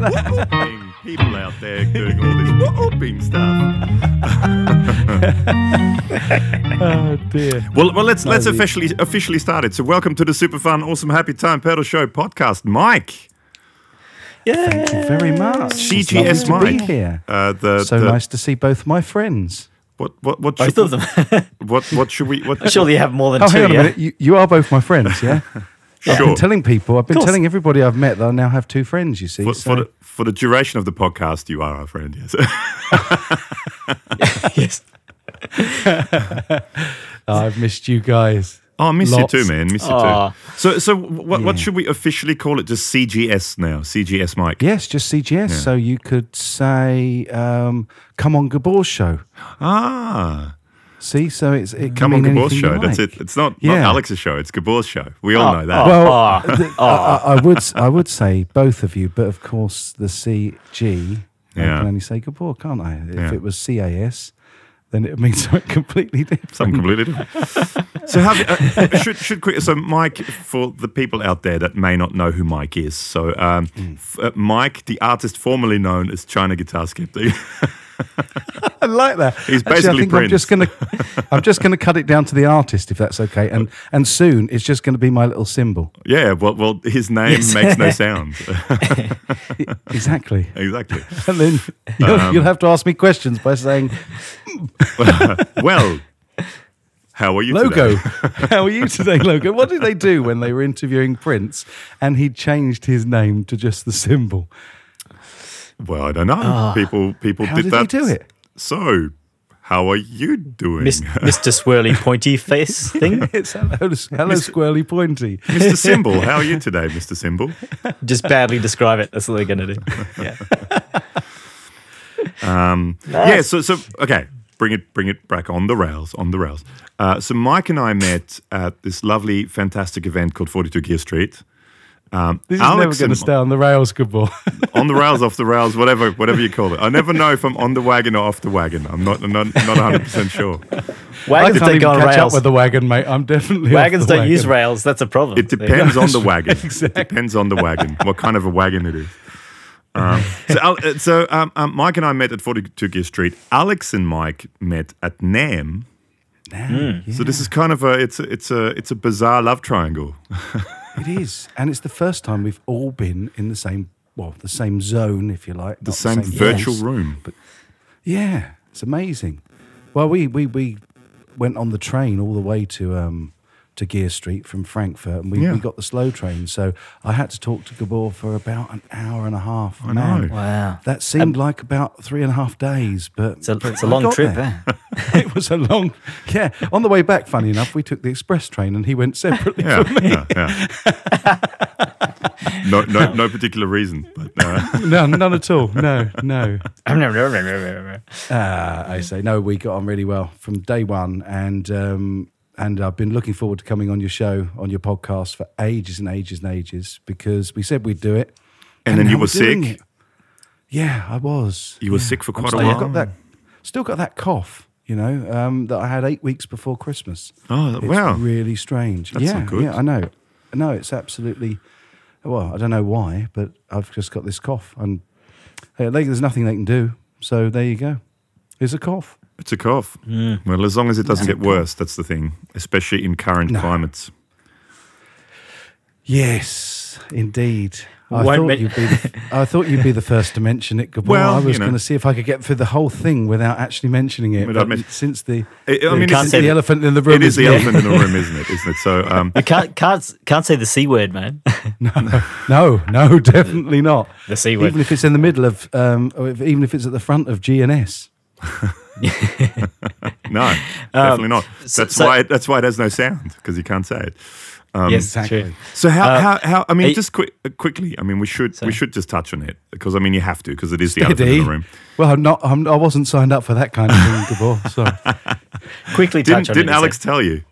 like that. people out there doing all this whooping stuff. Oh dear. Well, well, let's let's officially officially start it. So, welcome to the super fun, awesome, happy time pedal show podcast, Mike. Yeah. Thank you very much. It's CGS lovely to Mike. be here. Uh, the, So the- nice to see both my friends. What what what Both should, of them. what what should we? What Surely you have more than Oh, two. hang on a minute. You, you are both my friends, yeah? I've Sure. been telling people, I've been telling everybody I've met that I now have two friends, you see. for, so for the for the duration of the podcast, you are our friend. Yes. yes. I've missed you guys. oh, I miss Lots. you too, man. Miss you Aw. too. So so what what should we officially call it? Just CGS now. CGS Mike. Yes, just CGS. So you could say, um, come on, Gabor show. Ah, See, so it's it can come on, Gabor's show. you That's it. It's not not Alex's show. It's Gabor's show. We all Oh, know that. oh. Well, Ah. th- I, I- I would I would say both of you, but of course the CG, I Yeah. can only say Gabor, can't I? If Yeah. it was CAS, then it would mean something completely different. Something completely different. so, have, uh, should should quick. So, Mike, for the people out there that may not know who Mike is, so um, f- uh, Mike, the artist formerly known as China Guitar Skeptic. I like that. He's Actually, basically I think I'm just gonna I'm just gonna cut it down to the artist if that's okay, and and soon it's just going to be my little symbol. yeah, well, well, his name Yes. makes no sound. Exactly. exactly. And then you'll, Um, you'll have to ask me questions by saying, Well, how are you? "Logo, today? how are you today, Logo?" What did they do when they were interviewing Prince and he changed his name to just the symbol? Well, I don't know. people people How did did that. do it? So, how are you doing, Mis- Mr. Swirly Pointy Face thing. It's hello, hello, squirrely pointy. Mr. Symbol? How are you today, Mr. Symbol? Just badly describe it. That's what they're going to do. Yeah. Um, yeah. So so okay. Bring it bring it back on the rails on the rails. Uh, so Mike and I met at this lovely, fantastic event called Forty Two Gear Street. Um, This is Alex never going to stay on the rails, good boy. on the rails, off the rails, whatever whatever you call it. I never know if I'm on the wagon or off the wagon. I'm not not not 100 percent sure. I Wagons can't don't even go on catch rails. up with the wagon, mate. I'm definitely off Wagons the don't use rails. That's a problem. It There you go. depends on the wagon. Exactly. It depends on the wagon, what kind of a wagon it is. Um, so uh, so um, um, Mike and I met at 42 Gear Street. Alex and Mike met at NAMM. Damn, So this is kind of a it's a, it's a it's a bizarre love triangle. It is, and it's the first time we've all been in the same, well, the same zone, if you like, The not same virtual place. room. Yeah, it's amazing. Well, we we we went on the train all the way to um to Gear Street from Frankfurt, and we, Yeah. we got the slow train. So I had to talk to Gabor for about an hour and a half. I Man, know. Wow. That seemed like about three and a half days, but It's a, it's a I long trip, there. eh? it was a long, yeah. On the way back, funny enough, we took the express train, and he went separately Yeah, from me. yeah, yeah. no, no, no particular reason, but uh, No, none at all. No, no. yeah. Uh, I say no. We got on really well from day one, and um, and I've been looking forward to coming on your show, on your podcast for ages and ages and ages because we said we'd do it, And then you were sick? it. Yeah, I was. You were Yeah. sick for I'm quite a still while? Got that, still got that cough, you know, um, that I had eight weeks before Christmas. oh It's wow, really strange. That's yeah, not good. yeah, I know. No, it's absolutely. Well, I don't know why, but I've just got this cough, and hey, there's nothing they can do. So there you go. It's a cough. It's a cough. Well, as long as it doesn't get worse, that's the thing, especially in current No. climates. Yes, indeed. I thought men- you'd be. The, I thought you'd be the first to mention it. Gabor. Well, I you was know. going to see if I could get through the whole thing without actually mentioning it. Without But since the, I- I mean, Can't since say the that- elephant in the room It is the me. elephant in the room, isn't it? Isn't it? So, um, You can't, can't, can't say the C word, man. No, no, no, definitely not. The C word. Even if it's in the middle of, um, even if it's at the front of CGS. no, definitely not. That's so- why. That's why it has no sound because you can't say it. Um, yes, exactly. true. So how, Uh, how, how I mean just quick, uh, quickly I mean we should Sorry. we should just touch on it because I mean you have to because it is the elephant in the room. Well, I'm not. I'm, I wasn't signed up for that kind of thing, Gabor. So Quickly touch Didn't, on didn't it. Alex tell you?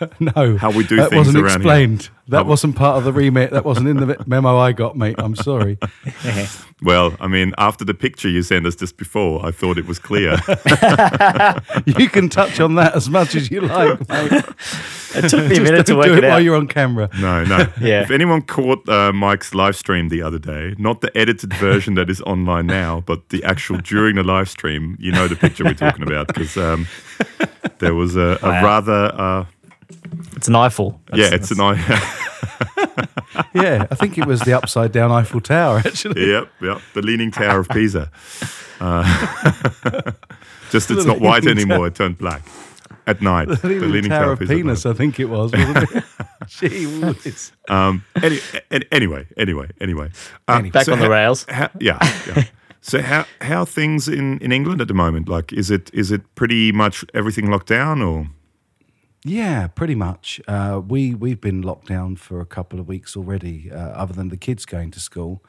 no, How we do that things wasn't around here. explained. That How wasn't part of the remit. That wasn't in the memo I got, mate. I'm sorry. Well, I mean, after the picture you sent us just before, I thought it was clear. You can touch on that as much as you like, mate. It took me a minute to don't work do it it while you're on camera. No, no. Yeah. If anyone caught uh, Mike's live stream the other day, not the edited version that is online now, but the actual during the live stream, you know the picture we're talking about because um, there was a, a Wow. rather, uh, It's an eyeful. yeah, it's an eye. Yeah, I think it was the upside down Eiffel Tower, actually. yep, yep, the Leaning Tower of Pisa. Uh, just it's not white Leaning anymore; it turned black at night. The Leaning Tower of Pisa at Penis. I think it was, wasn't it? Gee whiz. Um, any, any, anyway, anyway, anyway. Uh, Anyway. Back so on the rails. ha- yeah, yeah. So how how things in, in England at the moment? Like, is it is it pretty much everything locked down or? Yeah, pretty much. Uh, we we've been locked down for a couple of weeks already, uh, other than the kids going to school,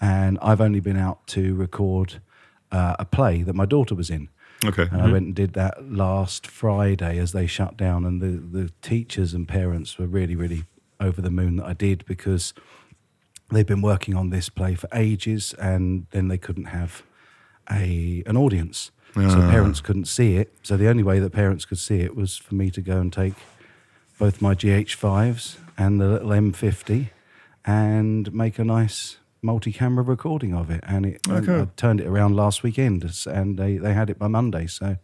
and I've only been out to record uh, a play that my daughter was in. Okay. And I went and did that last Friday as they shut down, and the, the teachers and parents were really, really over the moon that I did because they've been working on this play for ages, and then they couldn't have a an audience, so parents couldn't see it. So the only way that parents could see it was for me to go and take both my GH5s and the little M50 and make a nice multi-camera recording of it. And it and Okay. I turned it around last weekend, and they, they had it by Monday. So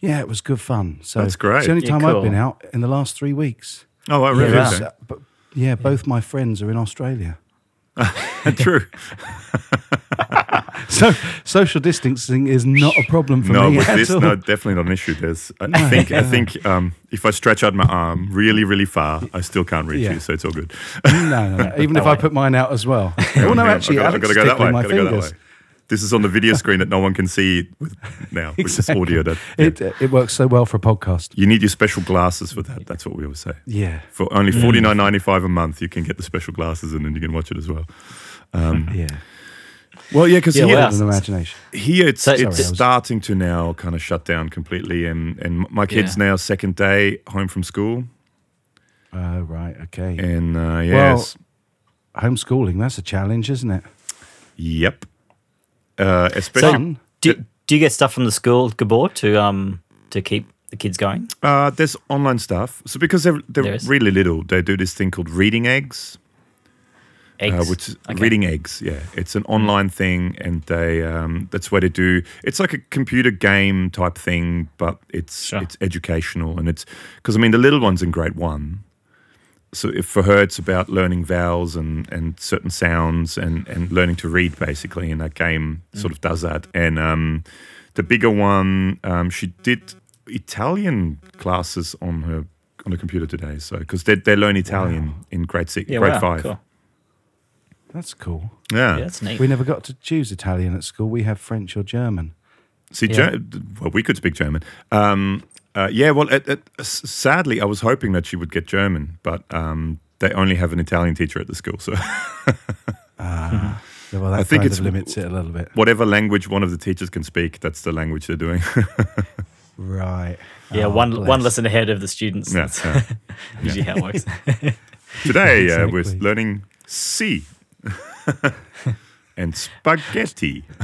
yeah, it was good fun. So That's great. It's the only Yeah, time I've been out in the last three weeks. Oh, I really? wow. Okay. Uh, but yeah, both my friends are in Australia. True. So social distancing is not a problem for No, me with at this, all. no, definitely not an issue. There's, I I think, I think, um, if I stretch out my arm really, really far, I still can't reach Yeah. you. So it's all good. no, no, no. Even if I put mine out as well. Oh no, actually, I gotta, Alex I is gotta go that way. my Gotta go that way. This is on the video screen that no one can see with now, is audio. That It it works so well for a podcast. you need your special glasses for that. That's what we always say. Yeah, For only forty nine ninety five a month, you can get the special glasses and then you can watch it as well. Um, yeah. Well, yeah, because Yeah, here, wow. An imagination. here it's So- it's Sorry, I was- starting to now kind of shut down completely, and and my kids Yeah. now second day home from school, Oh right, okay. and uh, yes, Homeschooling, that's a challenge, isn't it? yep, uh, especially. Fun. Do, do you get stuff from the school, Gabor, to um to keep the kids going? Uh, there's online stuff. So because they're, they're really little, they do this thing called reading eggs, Eggs. uh, which is Okay. reading eggs. Yeah, it's an online thing, and they um, that's what they do. It's like a computer game type thing, but it's Sure. it's educational, and it's because I mean the little one's in grade one. So if for her it's about learning vowels and, and certain sounds and, and learning to read basically, and that game sort of does that. And um, the bigger one, um, she did Italian classes on her on the computer today. So because they they learn Italian in grade six, Yeah, grade wow, five. Cool. That's cool. Yeah. Yeah, that's neat. We never got to choose Italian at school. We have French or German. See, Yeah. Ger- well, we could speak German. Um, uh, yeah, well, it, it, sadly, I was hoping that she would get German, but um, they only have an Italian teacher at the school. So Ah, yeah, well, that I think it limits it a little bit. whatever language one of the teachers can speak, that's the language they're doing. Right. yeah, Oh, one one bless. lesson ahead of the students. yeah, That's yeah. usually how it works. Today uh, we're learning C and spaghetti.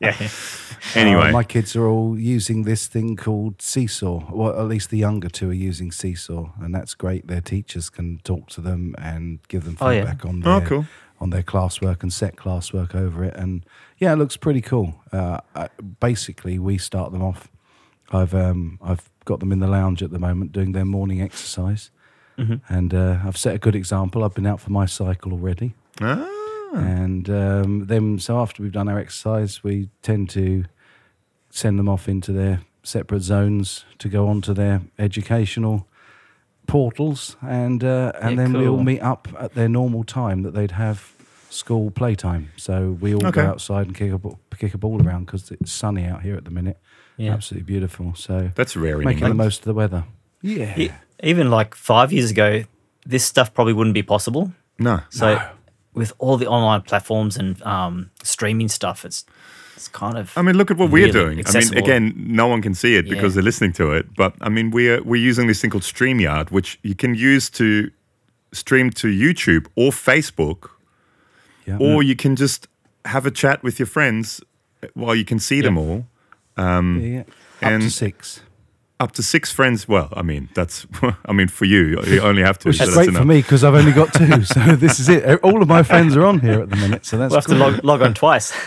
yeah. Anyway, Uh, my kids are all using this thing called Seesaw. Well, at least the younger two are using Seesaw, and that's great. Their teachers can talk to them and give them Oh, yeah. feedback on their oh, cool. on their classwork and set classwork over it. And yeah, it looks pretty cool. Uh, I, basically, we start them off. I've um, I've got them in the lounge at the moment doing their morning exercise, and uh, I've set a good example. I've been out for my cycle already, Ah, and um, then so after we've done our exercise, we tend to send them off into their separate zones to go on to their educational portals, and uh, and Yeah, then we all meet up at their normal time that they'd have school playtime. So we all Okay. go outside and kick a ball, kick a ball around because it's sunny out here at the minute. Yeah. Absolutely beautiful. So that's rare in making the most of the weather. Yeah. E- Even like five years ago, this stuff probably wouldn't be possible. No. So with all the online platforms and um, streaming stuff, it's it's kind of. I mean, look at what we're really doing. I mean, again, no one can see it because Yeah. they're listening to it. But I mean, we're we're using this thing called Streamyard, which you can use to stream to YouTube or Facebook, Yeah. or you can just have a chat with your friends while you can see them all. Um, yeah, yeah. Up and- to six. Up to six friends. Well, I mean, that's. I mean, for you, you only have two. Which so is that's great for me because I've only got two. So this is it. All of my friends are on here at the minute. So that's We'll have to log, log on twice.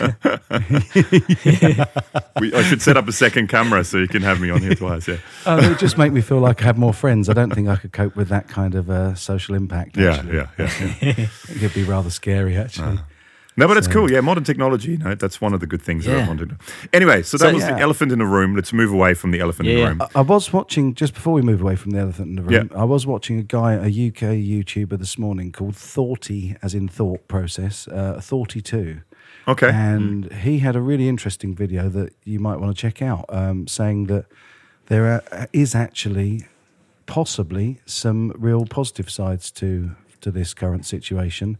We, I should set up a second camera so you can have me on here twice. Yeah. Oh, it would just make me feel like I have more friends. I don't think I could cope with that kind of uh, social impact. Yeah, Actually. yeah, yeah, yeah. It could be rather scary, actually. No, but it's cool. Yeah, modern technology. You know, that's one of the good things that I Yeah. wanted to. Anyway, so that So- was the elephant in the room. Let's move away from the elephant in Yeah. the room. I- I was watching just before we move away from the elephant in the room. Yeah. I was watching a guy, a UK YouTuber this morning called Thoughty, as in thought process, uh, Thoughty Two, Okay. and he had a really interesting video that you might want to check out, um, saying that there are, is actually possibly some real positive sides to to this current situation.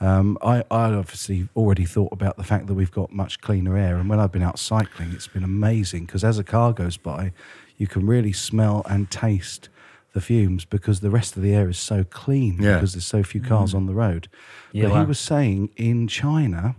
Um, I, I obviously already thought about the fact that we've got much cleaner air, and when I've been out cycling, it's been amazing because as a car goes by, you can really smell and taste the fumes because the rest of the air is so clean Yeah. because there's so few cars on the road. Yeah, but he was saying in China,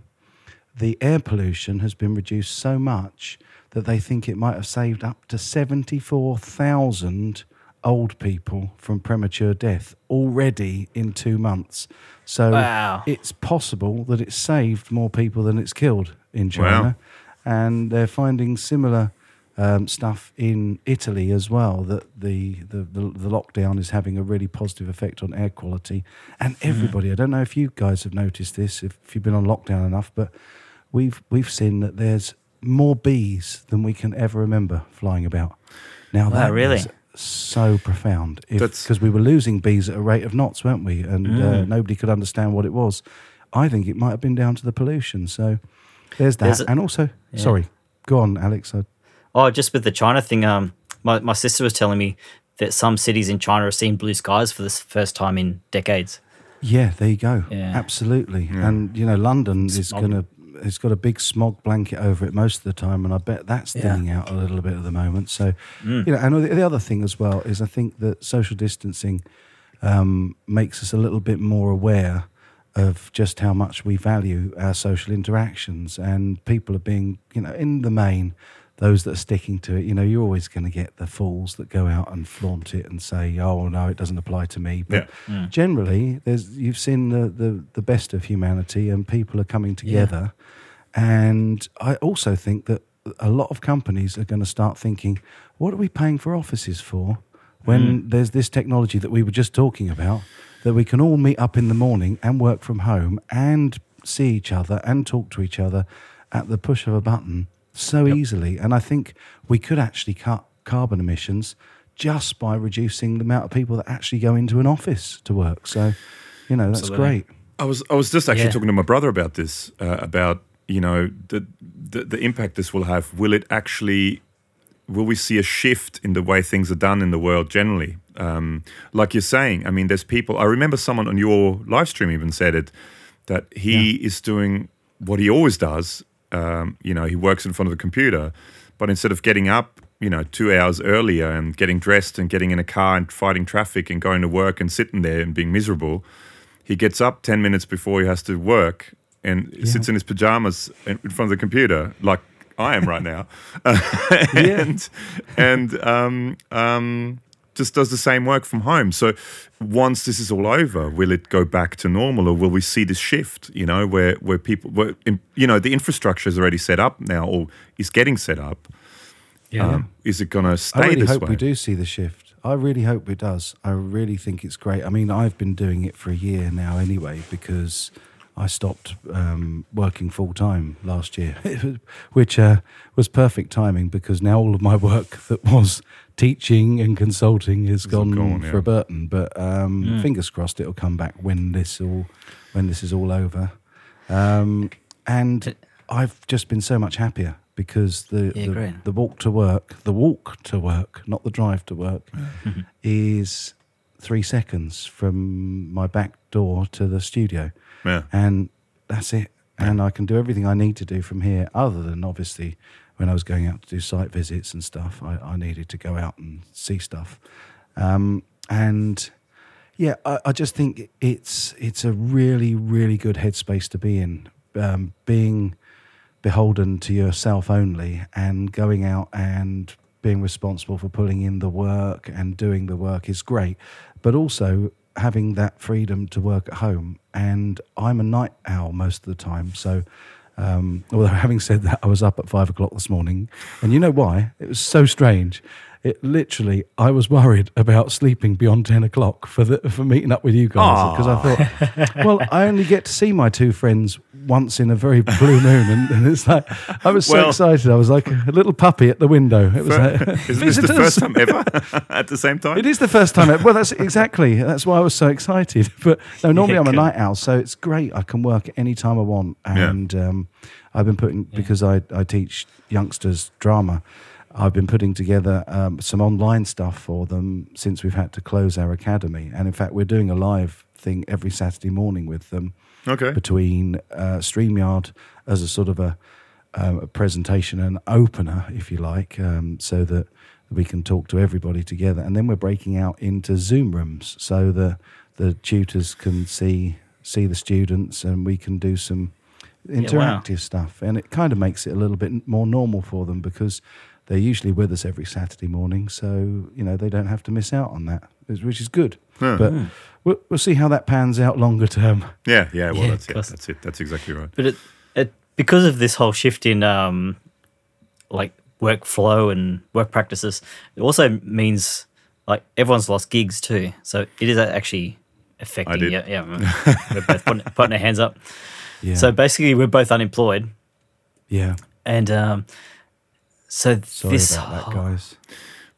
the air pollution has been reduced so much that they think it might have saved up to 74,000 old people from premature death already in two months. So Wow. it's possible that it's saved more people than it's killed in China. And they're finding similar um, stuff in Italy as well, that the, the, the, the lockdown is having a really positive effect on air quality. And everybody, I don't know if you guys have noticed this, if, if you've been on lockdown enough, but we've, we've seen that there's more bees than we can ever remember flying about. Now, Wow, that really? Is so profound because we were losing bees at a rate of knots, weren't we? And uh, Mm. nobody could understand what it was. I think it might have been down to the pollution. So there's that. There's a- and also, Yeah. sorry, go on, Alex. I, Oh, just with the China thing, um, my, my sister was telling me that some cities in China are seeing blue skies for the first time in decades. yeah, there you go. Yeah. Absolutely. And you know, London is going to. It's got a big smog blanket over it most of the time, and I bet that's Yeah. thinning out a little bit at the moment. So, Mm. you know, and the, the other thing as well is I think that social distancing um, makes us a little bit more aware of just how much we value our social interactions, and people are being, you know, in the main, those that are sticking to it. You know, you're always going to get the fools that go out and flaunt it and say, "Oh no, it doesn't apply to me." But generally, there's you've seen the, the the best of humanity, and people are coming together. And I also think that a lot of companies are going to start thinking, what are we paying for offices for when there's this technology that we were just talking about that we can all meet up in the morning and work from home and see each other and talk to each other at the push of a button so easily. And I think we could actually cut carbon emissions just by reducing the amount of people that actually go into an office to work. So, you know, that's Absolutely. great. I was I was just actually Yeah. talking to my brother about this uh, about you know the, the the impact this will have. Will it actually? Will we see a shift in the way things are done in the world generally? Um, like you're saying, I mean, there's people. I remember someone on your live stream even said it that he is doing what he always does. Um, you know, he works in front of the computer, but instead of getting up, you know, two hours earlier and getting dressed and getting in a car and fighting traffic and going to work and sitting there and being miserable, he gets up 10 minutes before he has to work and sits in his pajamas in front of the computer like I am right now. And and um, um, just does the same work from home. So once this is all over will it go back to normal or will we see this shift you know where where people where, you know the infrastructure is already set up now or is getting set up. Um, is it going to stay I really hope way? we do see the shift. I really hope it does. I really think it's great. I mean, I've been doing it for a year now anyway because I stopped um, working full time last year, which uh, was perfect timing because now all of my work that was teaching and consulting has all gone, gone, for yeah. Burton. But um, fingers crossed it'll come back when this all when this is all over. Um, and I've just been so much happier because the Yeah, the, the walk to work, the walk to work, not the drive to work, is three seconds from my back door to the studio, Yeah. and that's it. And I can do everything I need to do from here, other than obviously when I was going out to do site visits and stuff. I, I needed to go out and see stuff, um, and yeah, I, I just think it's it's a really really good headspace to be in. Um, being beholden to yourself only and going out and being responsible for pulling in the work and doing the work is great, but also having that freedom to work at home. And I'm a night owl most of the time, so. Um, although having said that, I was up at five o'clock this morning, and you know why? It was so strange. It literally, I was worried about sleeping beyond ten o'clock for the for meeting up with you guys because I thought, well, I only get to see my two friends once in a very blue moon, and, and it's like I was so Well- excited. I was like a little puppy at the window. It was like, Isn't this the visitors. first time ever at the same time? It is the first time. Well, that's exactly. That's why I was so excited. But no, normally Yeah, I'm a night owl, so it's great. I can work any time I want, Yeah. and um, I've been putting because I, I teach youngsters drama. I've been putting together um, some online stuff for them since we've had to close our academy, and in fact, we're doing a live thing every Saturday morning with them okay. between uh, StreamYard as a sort of a, um, a presentation and opener, if you like, um, so that we can talk to everybody together. And then we're breaking out into Zoom rooms so that the tutors can see see the students and we can do some wow. interactive stuff. And it kind of makes it a little bit more normal for them because they're usually with us every Saturday morning, so you know they don't have to miss out on that, which is good. Huh. But we'll, we'll see how that pans out longer term. Yeah, yeah. Well, Yeah, that's it. That's it. That's exactly right. But it, it because of this whole shift in um, like workflow and work practices, it also means like everyone's lost gigs too. So it is actually affecting. did. Yeah, yeah. we're both putting, putting our hands up. Yeah. So basically, we're both unemployed, yeah. and um, so Sorry this. about that, guys.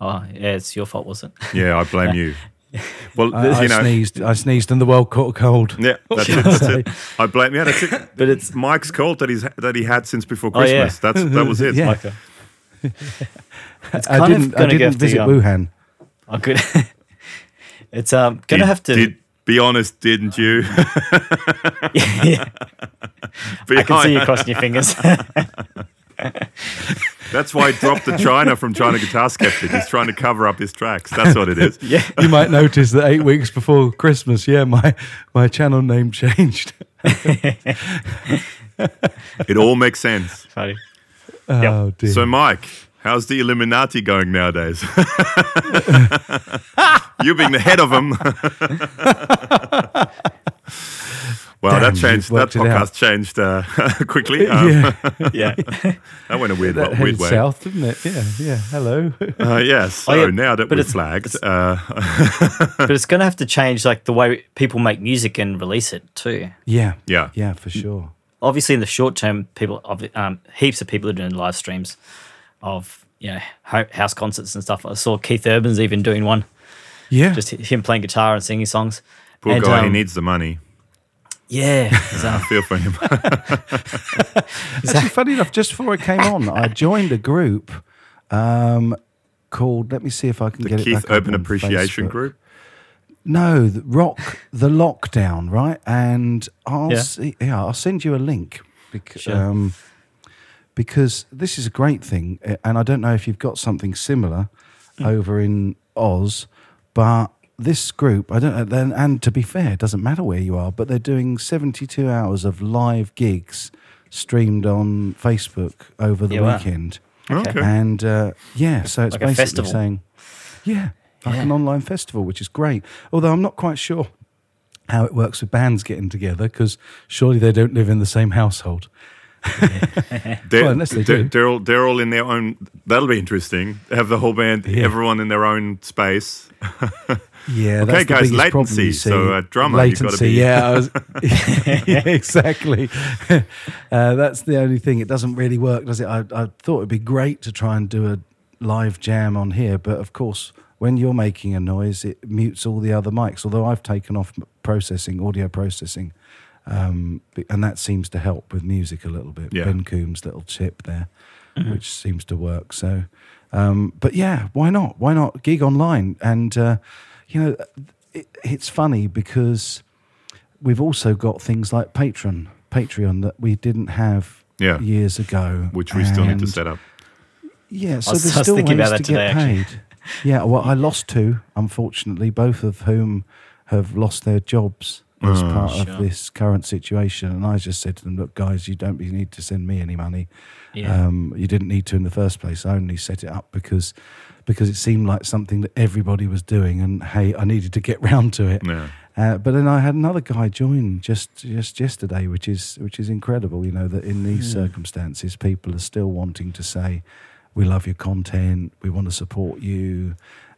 Oh, yeah, it's your fault, wasn't it? Yeah, I blame you. Well, I, I you know. sneezed. I sneezed, and the world caught a cold. Yeah, that's it. I That's it. I blame. Yeah, that's it. But it's- Mike's cold that he's that he had since before Oh, yeah. Christmas. That's that was it. Yeah. Like a, I kind of didn't. I gonna didn't have to, visit um, Wuhan. I could. it's um gonna Did- have to. Did, be honest, didn't you? yeah, Be I can see you crossing your fingers. That's why he dropped the China from China Guitar Skeptic. He's trying to cover up his tracks. That's what it is. yeah. You might notice that eight weeks before Christmas, yeah, my my channel name changed. It all makes sense. Funny. Oh dear. So, Mike, how's the Illuminati going nowadays? you being the head of them. Well, Damn, that changed. That worked it out. podcast changed uh, quickly. Um, yeah, Yeah. That went a weird, that weird headed way. south, didn't it? Yeah, yeah. Hello. Uh, yeah. So Oh, yeah, now that we're it's- flagged, uh, but it's gonna have to change like the way people make music and release it too. yeah, yeah, yeah, for sure. Obviously, in the short term, people, um, heaps of people are doing live streams of you know house concerts and stuff. I saw Keith Urban's even doing one, Yeah, just him playing guitar and singing songs. poor And, guy. he um, needs the money. Yeah, so, I feel for him. Actually, funny enough, just before I came on, I joined a group um, called. Let me see if I can the get it. Keith up Open on Appreciation Facebook. Group. No, the rock the lockdown, right? And I'll Yeah. see, yeah, I'll send you a link because Sure. um, because this is a great thing, and I don't know if you've got something similar Hmm. over in Oz, but this group, I don't know. And to be fair, it doesn't matter where you are, but they're doing seventy-two hours of live gigs streamed on Facebook over the Yeah, wow. weekend. Okay. And uh, yeah, so it's Like a basically festival. saying, yeah, like Yeah. an online festival, which is great. Although I'm not quite sure how it works with bands getting together because surely they don't live in the same household. They're, Well, unless they they're, do. they're all they're all in their own. That'll be interesting. Have the whole band, Yeah. everyone in their own space. Yeah, Okay, that's the guys, problem latency. you see. So, uh, drummer, you've gotta latency. be- Yeah, was, yeah, exactly. uh, that's the only thing. It doesn't really work, does it? I, I thought it'd be great to try and do a live jam on here, but of course, when you're making a noise, it mutes all the other mics. Although I've taken off processing, audio processing, um, and that seems to help with music a little bit. Yeah. Ben Coombs' little chip there, which seems to work. So, um, but yeah, why not? Why not gig online? And uh, you know, it, it's funny because we've also got things like Patreon, Patreon that we didn't have Yeah. years ago, which we still need to set up. Yeah, so was- there's I was still ways thinking about to that today, get actually. paid. yeah, well, I lost two, unfortunately, both of whom have lost their jobs as Oh, part sure. of this current situation. And I just said to them, "Look, guys, you don't need to send me any money. Yeah. Um, you didn't need to in the first place. I only set it up because because it seemed like something that everybody was doing, and hey, I needed to get round to it. Yeah. Uh, but then I had another guy join just just yesterday, which is which is incredible. You know that in these circumstances, people are still wanting to say, "We love your content. We want to support you,"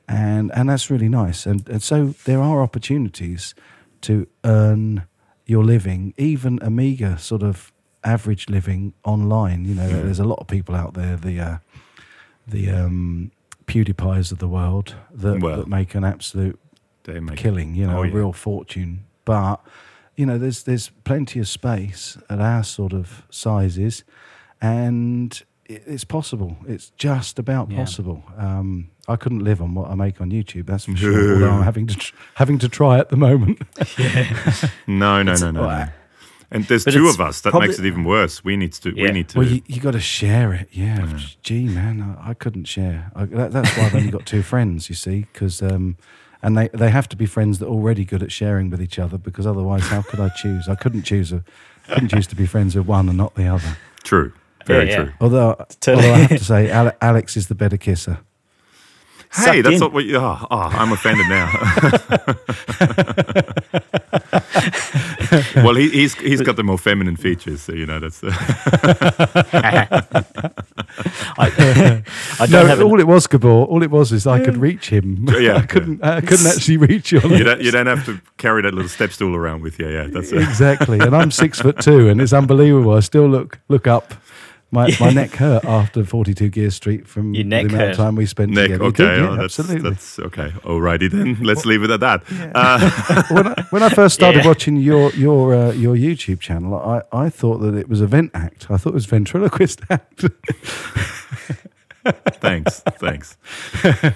and and that's really nice. And and so there are opportunities to earn your living, even a meager sort of average living online. You know, Yeah. there's a lot of people out there. The uh, the um, PewDiePies of the world that, Well. that make an absolute They make killing, you know, Oh, a real fortune. But you know, there's there's plenty of space at our sort of sizes, and it's possible. It's just about Yeah. possible. Um, I couldn't live on what I make on YouTube, that's for sure. although I'm having to tr- having to try at the moment. No, no, It's- no, no, no. well, And there's but two of us. That probably- makes it even worse. We need to. We need to. well, you, you got to share it. Yeah. Gee, man, I, I couldn't share. I, that, that's why I've only got two friends. You see, because um, and they they have to be friends that are already good at sharing with each other. Because otherwise, how could I choose? I couldn't choose a couldn't choose to be friends with one and not the other. true. Very Yeah, yeah. true. Although, Totally. although I have to say, Alex is the better kisser. Hey, that's in. not what you. Oh, oh, I'm offended now. well, he, he's he's got the more feminine features, so you know that's. Uh, I, I don't have all an, it was, Gabor. All it was is I could reach him. Yeah, I couldn't. I couldn't actually reach you. You don't you don't have to carry that little step stool around with you. Yeah, that's. Exactly. And I'm six foot two, and it's unbelievable. I still look look up. My my neck hurt after 42 Gear Street from Your the neck amount hurt. of time we spent Nick, together. It okay, did, yeah, oh, that's, absolutely. that's okay. Alrighty then, let's leave it at that. Uh, when I, when I first started Yeah. watching your your uh, your YouTube channel, I, I thought that it was a vent act. I thought it was ventriloquist act. thanks, thanks. oh,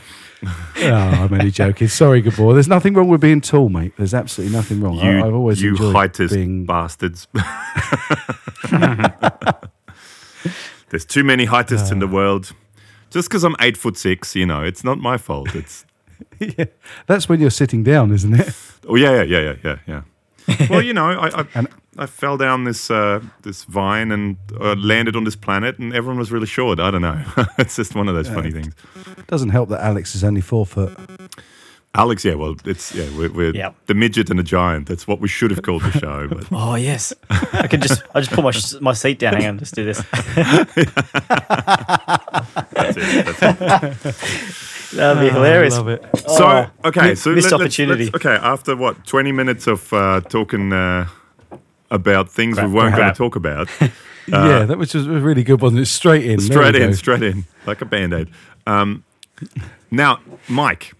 I'm only joking. Sorry, Gabor. There's nothing wrong with being tall, mate. There's absolutely nothing wrong. You, I, I've always you enjoyed heightist being. bastards. There's too many heightest Uh. in the world. Just because I'm eight foot six, you know, it's not my fault. It's yeah, that's when you're sitting down, isn't it? oh yeah, yeah, yeah, yeah, yeah, yeah. well, you know, I I, I fell down this uh, this vine and uh, landed on this planet, and everyone was really short. I don't know. it's just one of those funny things. Doesn't help that Alex is only four foot. Alex, yeah, well, it's yeah, we're, we're Yep. the midget and the giant. That's what we should have called the show. But oh yes, I could just I just put my sh- my seat down. Hang on, let's do this. that's it. That's it. That'd be hilarious. I love it. So Oh, okay, so missed let- let's- opportunity. let's- okay, after what twenty minutes of uh, talking uh, about things Crap, we weren't going to talk about, yeah, that was just really good, wasn't it? Straight in. Straight in, go. straight in, like a band aid. Um, now, Mike,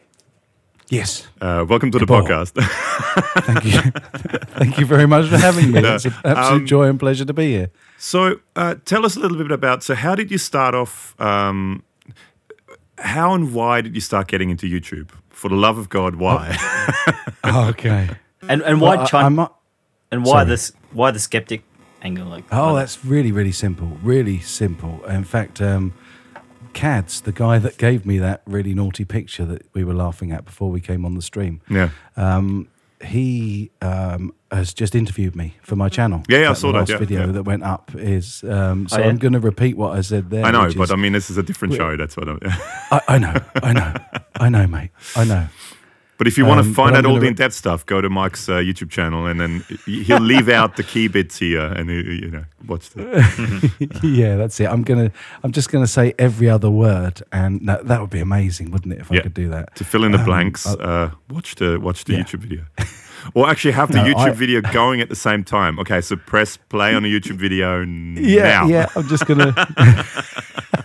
Yes. uh, welcome to the Gabor. podcast. Thank you. Thank you very much for having me. No, It's an absolute um, joy and pleasure to be here. so, uh, tell us a little bit about. So, how did you start off? Um, how and why did you start getting into YouTube? For the love of God, why? Okay. And and why Well, China, not- and why sorry. this why the skeptic angle? Like Oh, that's really, really simple. Really simple. In fact, um, Cads, the guy that gave me that really naughty picture that we were laughing at before we came on the stream, yeah, um, he um, has just interviewed me for my channel. Yeah, yeah, I the saw that, yeah, video yeah. that went up is. Um, so Oh, yeah? I'm going to repeat what I said there. I know, but is- I mean, this is a different show. That's what I'm. I, I know, I know, I know, mate. I know. But if you want to Um, find but out all the in-depth stuff, go to Mike's uh, YouTube channel, and then he'll leave out the key bits here, and you, you know, watch the. yeah, that's it. I'm gonna. I'm just gonna say every other word, and that, that would be amazing, wouldn't it? If I could do that. to fill in the Um, blanks. Uh, watch the watch the Yeah. YouTube video, or actually have the No, YouTube I- video going at the same time. Okay, so press play on a YouTube video Yeah, now. yeah. I'm just gonna.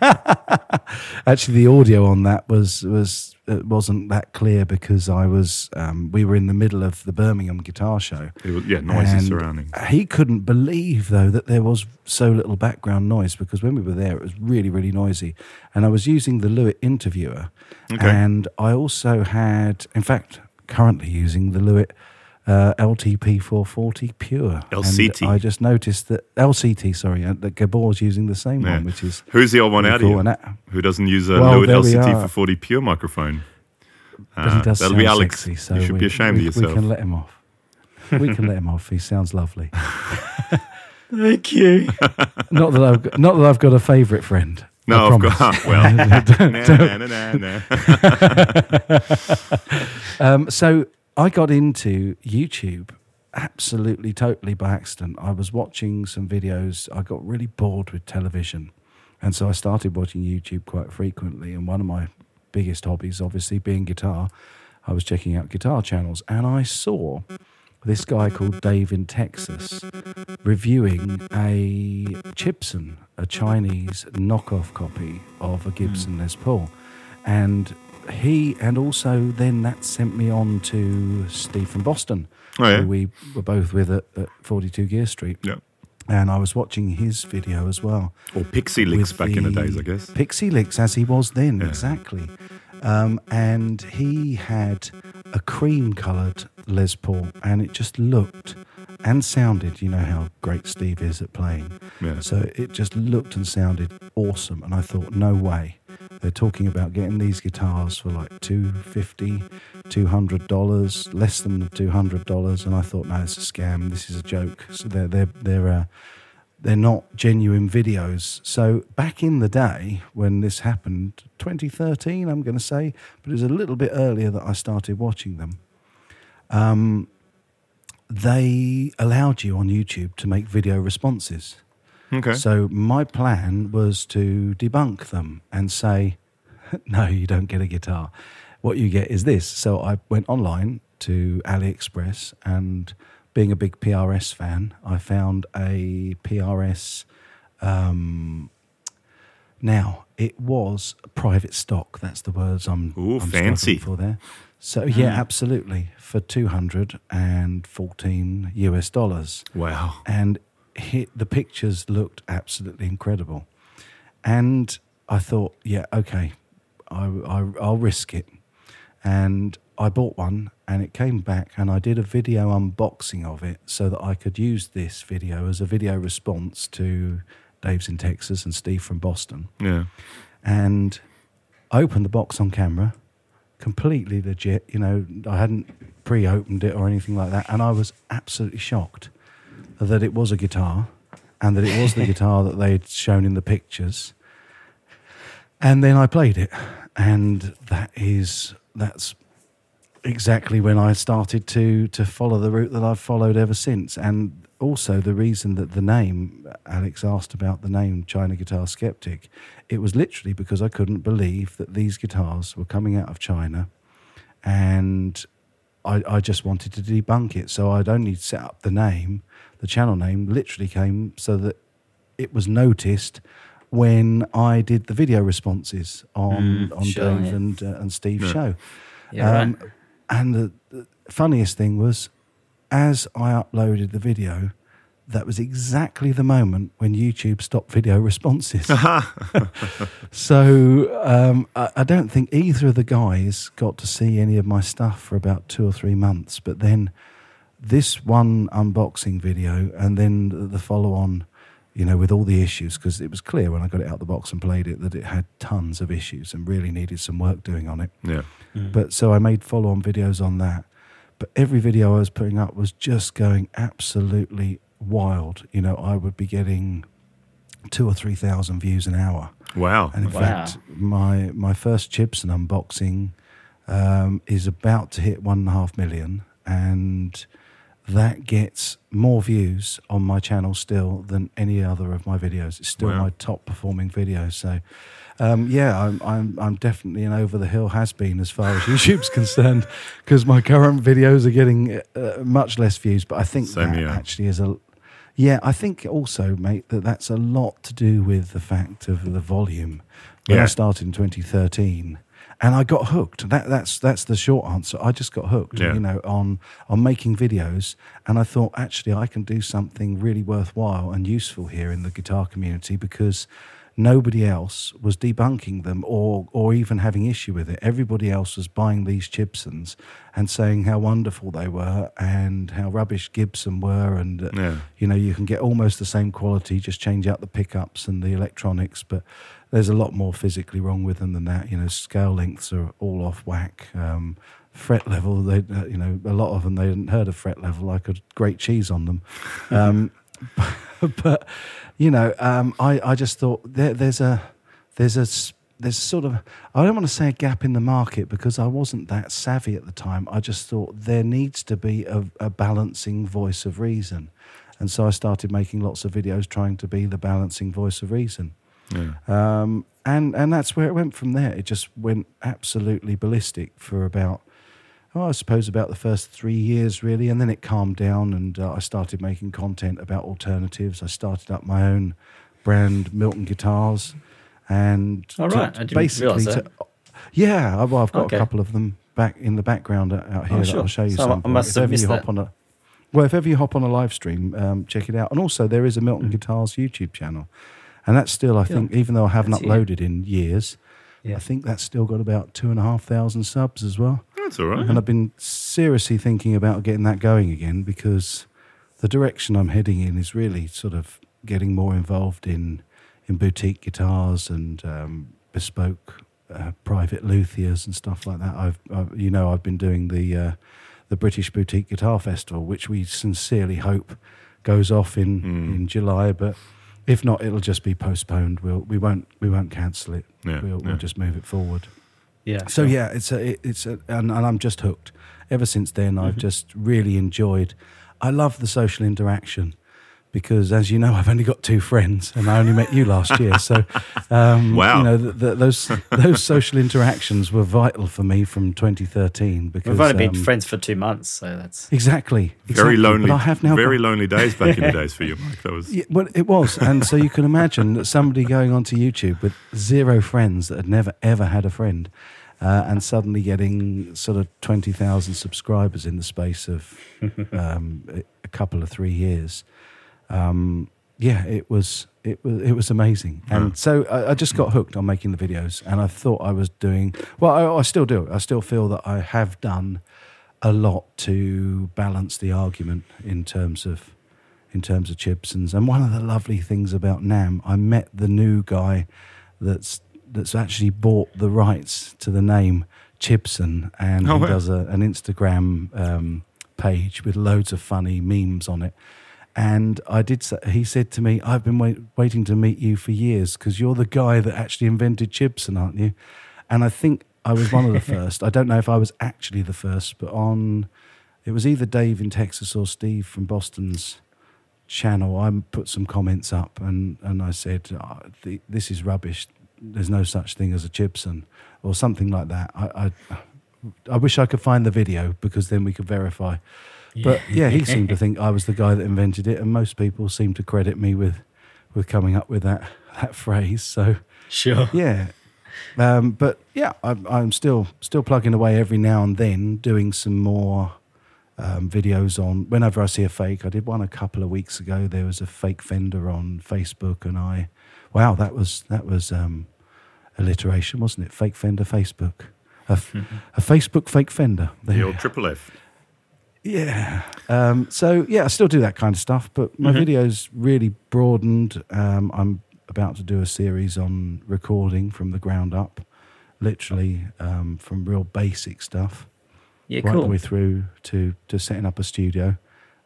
Actually, the audio on that was was it wasn't that clear because I was um, we were in the middle of the Birmingham Guitar Show. It was, yeah, noisy and surroundings. He couldn't believe though that there was so little background noise because when we were there, it was really really noisy. And I was using the Lewitt interviewer, Okay. and I also had, in fact. currently using the Lewitt uh, LTP 440 Pure. And LCT. I just noticed that LCT, sorry, uh, that Gabor's using the same Yeah. one, which is Who's the old one out cool. here? That- Who doesn't use a Well, Lewitt LCT440 pure microphone? but he does that'll sound be Alex. sexy, so you should we, be ashamed we, of yourself. We can let him off. We can let him off. He sounds lovely. Thank you. Not that I've got, not that I've got a favourite friend. No, of promise. course. Well, nah, nah, nah, nah, nah. Um, so I got into YouTube absolutely, totally by accident. I was watching some videos. I got really bored with television. And so I started watching YouTube quite frequently. And one of my biggest hobbies, obviously, being guitar, I was checking out guitar channels. And I saw this guy called Dave in Texas reviewing a Gibson, a Chinese knockoff copy of a hmm. Gibson Les Paul. And he, and also then that sent me on to Steve from Boston, Oh, yeah? who we were both with at, at 42 Gear Street. Yeah. And I was watching his video as well. Or Pixie Licks back in the days, I guess. Pixie Licks, as he was then, Yeah. exactly. Um, and he had a cream coloured Les Paul, and it just looked and sounded. You know how great Steve is at playing. Yeah. So it just looked and sounded awesome. And I thought, no way. They're talking about getting these guitars for like $250, $200, less than $200. And I thought, no, it's a scam. This is a joke. So they're, they're, they're, uh, they're not genuine videos. So back in the day when this happened, 2013, I'm going to say, but it was a little bit earlier that I started watching them. Um, they allowed you on YouTube to make video responses. Okay. So my plan was to debunk them and say, no, you don't get a guitar. What you get is this. So I went online to AliExpress and being a big PRS fan, I found a PRS. Um, now it was private stock. That's the words I'm, Ooh, I'm fancy. for there. So yeah, absolutely for two hundred and fourteen US dollars wow. and hit, the pictures looked absolutely incredible. And I thought, yeah, okay, I, I, I'll risk it. And I bought one, and it came back, and I did a video unboxing of it so that I could use this video as a video response to Dave's in Texas and Steve from Boston. Yeah. And I opened the box on camera, completely legit. You know, I hadn't pre opened it or anything like that. And I was absolutely shocked that it was a guitar and that it was the guitar that they'd shown in the pictures. And then I played it. And that is, that's exactly when I started to to follow the route that I've followed ever since. And also the reason that the name Alex asked about the name China Guitar Skeptic, it was literally because I couldn't believe that these guitars were coming out of China, and I, I just wanted to debunk it. So I'd only set up the name, the channel name, literally came so that it was noticed when I did the video responses on Mm, on sure, Dave yeah. and uh, and Steve's Yeah. show. Yeah, Um, right. And the, the funniest thing was, as I uploaded the video, that was exactly the moment when YouTube stopped video responses. so um, I, I don't think either of the guys got to see any of my stuff for about two or three months. But then this one unboxing video and then the, the follow on, you know, with all the issues, because it was clear when I got it out the box and played it that it had tons of issues and really needed some work doing on it. Yeah. But so I made follow on videos on that. But every video I was putting up was just going absolutely wild. You know, I would be getting two or three thousand views an hour. Wow. And in Wow. fact, my my first Chibson unboxing um, is about to hit one and a half million, and that gets more views on my channel still than any other of my videos. It's still Wow. my top performing video. So, um, yeah, I'm, I'm I'm definitely an over the hill has been as far as YouTube's concerned because my current videos are getting uh, much less views. But I think Same that here. actually is a yeah, I think also, mate, that that's a lot to do with the fact of the volume. When Yeah. I started in 2013, and I got hooked. That that's that's the short answer. I just got hooked, Yeah. you know, on on making videos, and I thought actually I can do something really worthwhile and useful here in the guitar community because nobody else was debunking them or or even having issue with it. Everybody else was buying these Gibsons and saying how wonderful they were and how rubbish Gibson were, and uh, Yeah. you know you can get almost the same quality, just change out the pickups and the electronics, but there's a lot more physically wrong with them than that. You know, scale lengths are all off whack. Um, fret level, they, uh, you know, a lot of them they hadn't heard of fret level. I could grate cheese on them. Um, but you know, um, I, I just thought there, there's a there's a there's sort of I don't want to say a gap in the market because I wasn't that savvy at the time. I just thought there needs to be a, a balancing voice of reason, and so I started making lots of videos trying to be the balancing voice of reason. Yeah. Um, and and that's where it went from there. It just went absolutely ballistic for about, oh, I suppose about the first three years really, and then it calmed down, and uh, I started making content about alternatives. I started up my own brand, Milton Guitars, and all right, to- didn't realise yeah, I- well, I've got Okay. a couple of them back in the background out out here Oh, that sure. I'll show you. So I must if have ever missed you hop that. on a well, if ever you hop on a live stream, um, check it out. And also, there is a Milton Mm. Guitars YouTube channel, and that's still, I think, even though I haven't That's it. uploaded in years, Yeah. I think that's still got about two and a half thousand subs as well. That's all right. And I've been seriously thinking about getting that going again because the direction I'm heading in is really sort of getting more involved in in boutique guitars and um, bespoke uh, private luthiers and stuff like that. I've, I've you know I've been doing the uh, the British Boutique Guitar Festival, which we sincerely hope goes off in Mm. in July, but. If not, it'll just be postponed. We'll we won't we won't cancel it. Yeah, we'll, yeah. we'll just move it forward. Yeah. So yeah, it's a, it- it's a, and, and I'm just hooked. Ever since then, I've Mm-hmm. just really enjoyed. I love the social interaction because, as you know, I've only got two friends, and I only met you last year. So, um, Wow. you know, the, the, those those social interactions were vital for me from 2013. Because We've only been um, friends for two months, so that's Exactly, Very exactly. lonely. But I have now very got- lonely days back in the days for you, Mike. That was Yeah, well, it was, and so you can imagine that somebody going onto YouTube with zero friends that had never ever had a friend, uh, and suddenly getting sort of twenty thousand subscribers in the space of um, a- a couple of three years. Um, yeah, it was it was it was amazing, and so I, I just got hooked on making the videos, and I thought I was doing well. I, I still do. I still feel that I have done a lot to balance the argument in terms of in terms of Chibsons. And one of the lovely things about NAMM, I met the new guy that's that's actually bought the rights to the name Chibson, and Oh, he wow. does a, an Instagram um, page with loads of funny memes on it. And I did. Say, he said to me, "I've been wait, waiting to meet you for years because you're the guy that actually invented Chibson, aren't you?" And I think I was one of the first. I don't know if I was actually the first, but on it was either Dave in Texas or Steve from Boston's channel. I put some comments up and, and I said, ah, oh, the, "This is rubbish. There's no such thing as a Chibson," or something like that. I, I I wish I could find the video because then we could verify. But yeah, he seemed to think I was the guy that invented it, and most people seem to credit me with with coming up with that that phrase. So sure. yeah. Um, but yeah, I'm, I'm still still plugging away every now and then, doing some more um, videos on. Whenever I see a fake, I did one a couple of weeks ago. There was a fake fender on Facebook, and I, wow, that was that was um, alliteration, wasn't it? Fake fender, Facebook, a Facebook fake fender. There the old triple F. yeah. Um, so yeah, I still do that kind of stuff, but my videos really broadened. Um, I'm about to do a series on recording from the ground up, literally um, from real basic stuff Yeah, right the way through to to setting up a studio,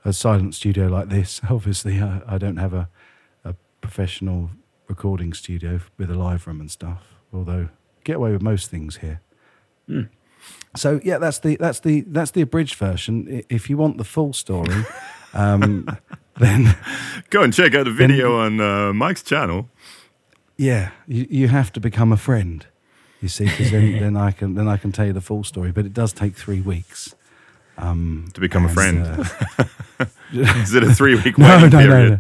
a silent studio like this. Obviously, I, I don't have a a professional recording studio with a live room and stuff. Although get away with most things here. Mm. So yeah, that's the that's the that's the abridged version. If you want the full story, um, then Go and check out the video on uh, Mike's channel. yeah, you, you have to become a friend. You see, because then, then I can then I can tell you the full story. But it does take three weeks um, To become a friend. uh, Is it a three week no, no, period? no. no,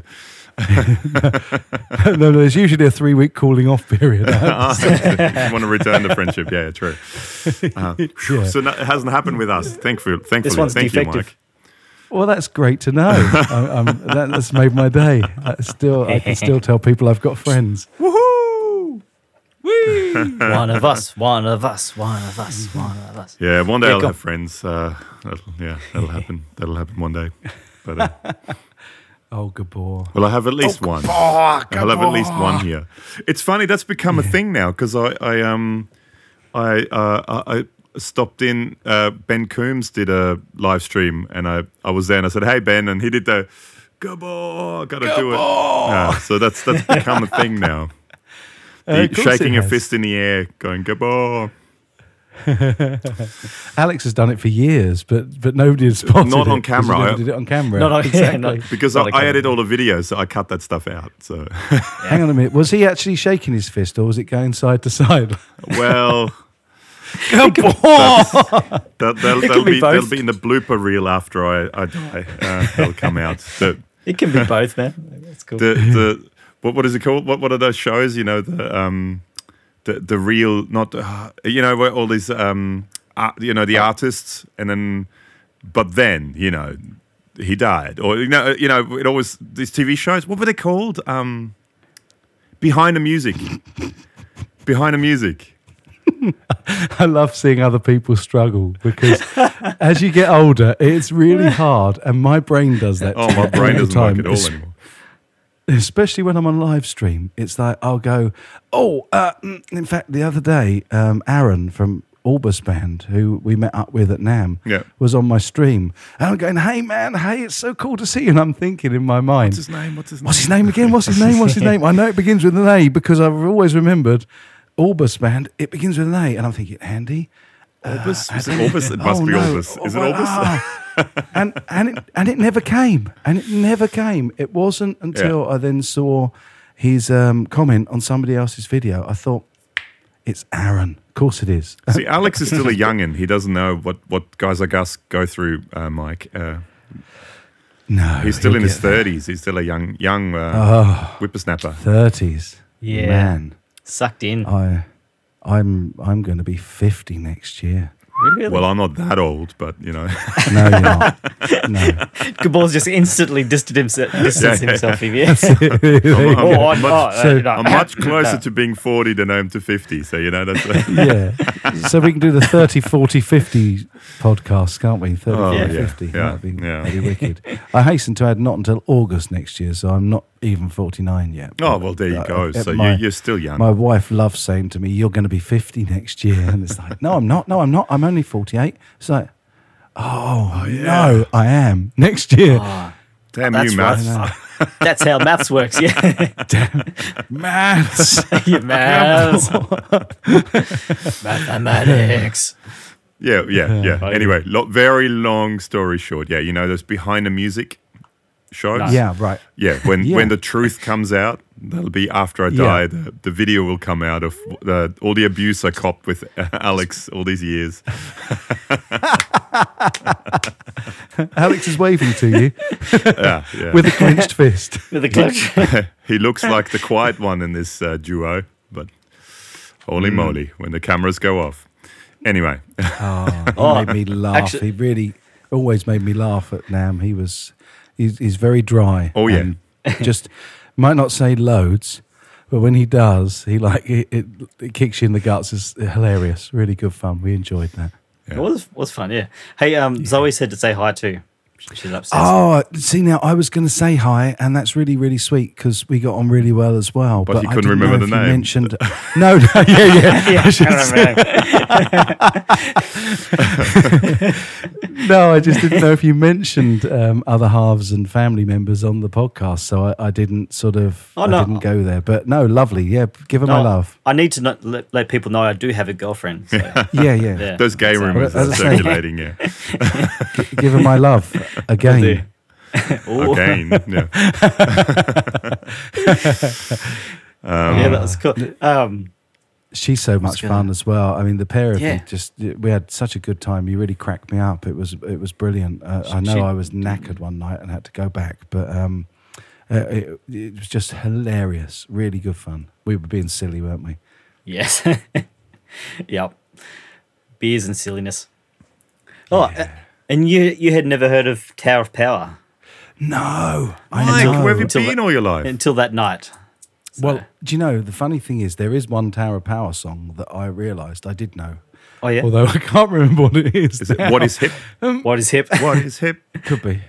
no, there's usually a three week cooling off period. Ah, if you want to return the friendship, yeah, true. Uh, Yeah. So no, it hasn't happened with us. Thankfully, thankfully. one's Thank defective. you, Mike. well, that's great to know. I, I'm, that, that's made my day. I still, I can still tell people I've got friends. Woohoo! one of us, one of us, one of us, one of us. Yeah, one day Yeah, I'll go- have friends. Uh, that'll, yeah, that'll happen. That'll happen one day. But uh, Oh, Gabor. well, I have at least one. I'll have at least one here. It's funny that's become a thing now because I, I um, I uh, I I stopped in. Uh, ben Coombs did a live stream, and I I was there, and I said, "Hey Ben," and he did the Gabor, gotta do it. Yeah, so that's that's become a thing now. Uh, The of course shaking it your fist in the air, going Gabor. Alex has done it for years, but but nobody has spotted Not it on 'cause he camera. never I- did it on camera. Not on- yeah, exactly. not- Because I, Not a I camera. edit all the videos, so I cut that stuff out. So, Hang on a minute. Was he actually shaking his fist, or was it going side to side? well, Gabor. that, that'll, It that'll be be, that'll be in the blooper reel after I, I die. Uh, that'll come out. The, It can be both, man. That's cool. the, the what, what is it called? What, what are those shows? You know, the um, the the real, not uh, you know, where all these um, you know, the artists, and then, but then, you know, he died, or you know, you know, it always these TV shows. What were they called? Um, behind the music. Behind the music. I love seeing other people struggle because as you get older, it's really hard, and my brain does that. Oh, my brain doesn't work time. at all anymore. Especially when I'm on live stream, it's like I'll go, oh, uh, mm," in fact, the other day, um, Aaron from Orbis Band, who we met up with at NAMM, Yeah. was on my stream, and I'm going, hey man, hey, it's so cool to see you, and I'm thinking in my mind, What's his name? What's his name? What's his name again? What's his name? What's his name? I know it begins with an A because I've always remembered Orbis band. It begins with an A, and I'm thinking Andy. Orbis? Is it Orbis? It must Oh, be no. Orbis. Is it Oh, Orbis? and and it, and it never came, and it never came. It wasn't until I then saw his um, comment on somebody else's video. I thought it's Aaron. Of course it is. See, Alex is still a youngin. He doesn't know what, what guys like us go through, uh, Mike. Uh, No, he's still in his get there. thirties. He's still a young young uh, Oh, whippersnapper. thirties. Yeah. man. Sucked in. I, I'm I'm going to be fifty next year. Really? Well, I'm not that old, but you know, No, you're not. No. Gabor's just instantly distanced himself, distanced Yeah. himself from you. I'm, Oh, I'm I- much, oh, so- no. I'm much closer to being 40 than I am to 50. So you know that's. yeah. So we can do the 30, 40, 50 podcast, can't we? 30, Oh, 40, yeah, 50. yeah, That'd be, yeah. that'd be wicked. I hasten to add not until August next year, so I'm not even 49 yet. oh well, there you Uh, go. uh, So my- you, you're still young. My wife loves saying to me, You're going to be 50 next year. And it's like, No, I'm not. No, I'm not. I'm only 48. It's like, Oh, no, I am next year. Damn That's you, right. maths. That's how maths works. Yeah. Maths. Yeah, maths. Mathematics. Yeah, yeah, yeah. Oh, Anyway, lo- very long story short. Yeah, you know those behind the music shows. No. yeah, right. Yeah, when Yeah. when the truth comes out, that'll be after I Yeah. die. The, the video will come out of the, all the abuse I copped with Alex all these years. Alex is waving to you Yeah, yeah. with a clenched fist. With a clutch. he looks like the quiet one in this uh, duo, but holy Hmm. moly, when the cameras go off. Anyway, Oh, he Oh, made me laugh. actually- he really always made me laugh at NAMM. He was, he's, he's very dry. Oh, yeah. just might not say loads, but when he does, he like it, it, it kicks you in the guts. It's hilarious. Really good fun. We enjoyed that. It was was fun, yeah. Hey, um, Zoe said to say hi too. She's upstairs. Oh, see now, I was going to say hi, and that's really, really sweet because we got on really well as well. But you I couldn't didn't remember the if you name. Mentioned, no, no, yeah, yeah. yeah, I should I remember. No, I just didn't know if you mentioned um, other halves and family members on the podcast, so I, I didn't sort of, Oh, I didn't go there. But no, lovely, yeah. Give her my love. I need to not let, let people know I do have a girlfriend. So, Yeah, yeah. yeah. those gay rumors are circulating. Yeah, Give her my love again. Ooh. again. Yeah. Um, yeah, that was cool. Um, She's so much gonna- fun as well. I mean, the pair of Yeah. you just we had such a good time. You really cracked me up. It was it was brilliant. Uh, I know She- I was knackered one night and had to go back, but um, uh, it, it was just hilarious. Really good fun. We were being silly, weren't we? yes. yep. Beers and silliness. Oh, uh, and you you had never heard of Tower of Power No, I Mike, know. where have you Until been the- all your life? until that night. So- Well, do you know the funny thing is there is one Tower of Power song that I realised I did know, oh yeah. although I can't remember what it is. Is it now. what is hip? Um, what is hip? What is hip? Could be.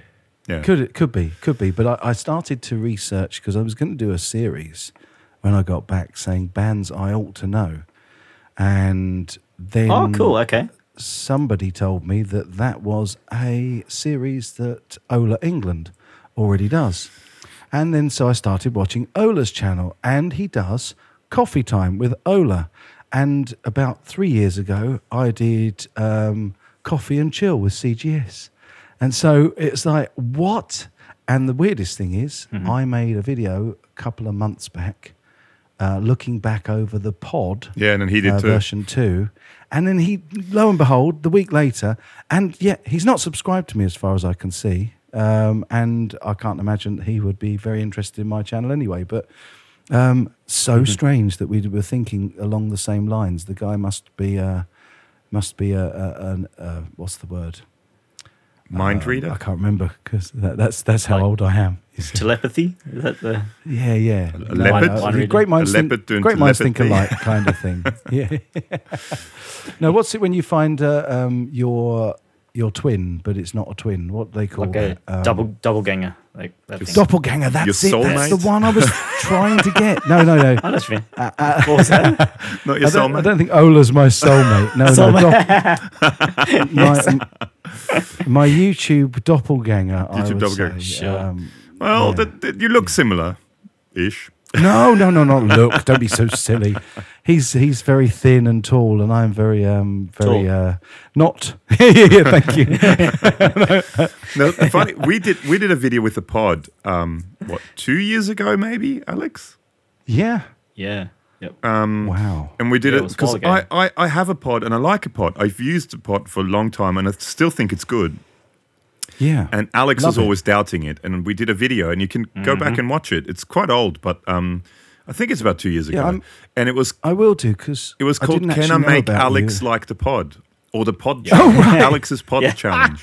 Yeah. Could it could be could be, but I, I started to research because I was going to do a series when I got back saying bands I ought to know, and then oh, cool. Okay. Somebody told me that that was a series that Ola Englund already does, and then so I started watching Ola's channel, and he does Coffee Time with Ola, and about three years ago I did um, Coffee and Chill with CGS. And so it's like, what? And the weirdest thing is, I made a video a couple of months back uh, looking back over the pod Yeah, and then he did uh, too. version two. And then he, lo and behold, the week later, and yet he's not subscribed to me as far as I can see. Um, and I can't imagine he would be very interested in my channel anyway. But um, so Mm-hmm. strange that we were thinking along the same lines. The guy must be, uh, must be a, a, an uh, what's the word? Mind Um, reader? I can't remember because that, that's that's how Like- old I am. Is- Telepathy? Is that the? Yeah, yeah. A leopard? uh, One reading. great minds, A think, leopard doing great minds think alike, kind of thing. yeah. now, what's it when you find uh, um, your your twin, but it's not a twin? What do they call Like a it? Um, double doppelganger. Like that thing. doppelganger. That's Your it. That's the one I was trying to get. No, no, no. Oh, that's me. Uh, What was that? Not your I don't, soulmate? I don't think Ola's my soulmate. No, no. Dop- my, my YouTube doppelganger. I YouTube would doppelganger. say. Sure. Um, well, yeah. that, that- you look similar ish. No, no, no, not look. Don't be so silly. He's he's very thin and tall, and I'm very um very Tall. uh not. yeah, yeah, thank you. No, funny. We did we did a video with the pod. Um, what two years ago, maybe, Alex? Yeah. Yeah. Yep. Um, Wow. And we did Yeah, it it was a because I. I, I have a pod and I like a pod. I've used a pod for a long time and I still think it's good. Yeah. And Alex Love was it. always doubting it. And we did a video and you can go Mm-hmm. back and watch it. It's quite old, but um, I think it's about two years ago. Yeah, and it was I will do because it was called Can I Make Alex Like the Pod? Or the Pod Oh, Alex's Pod Yeah. Challenge.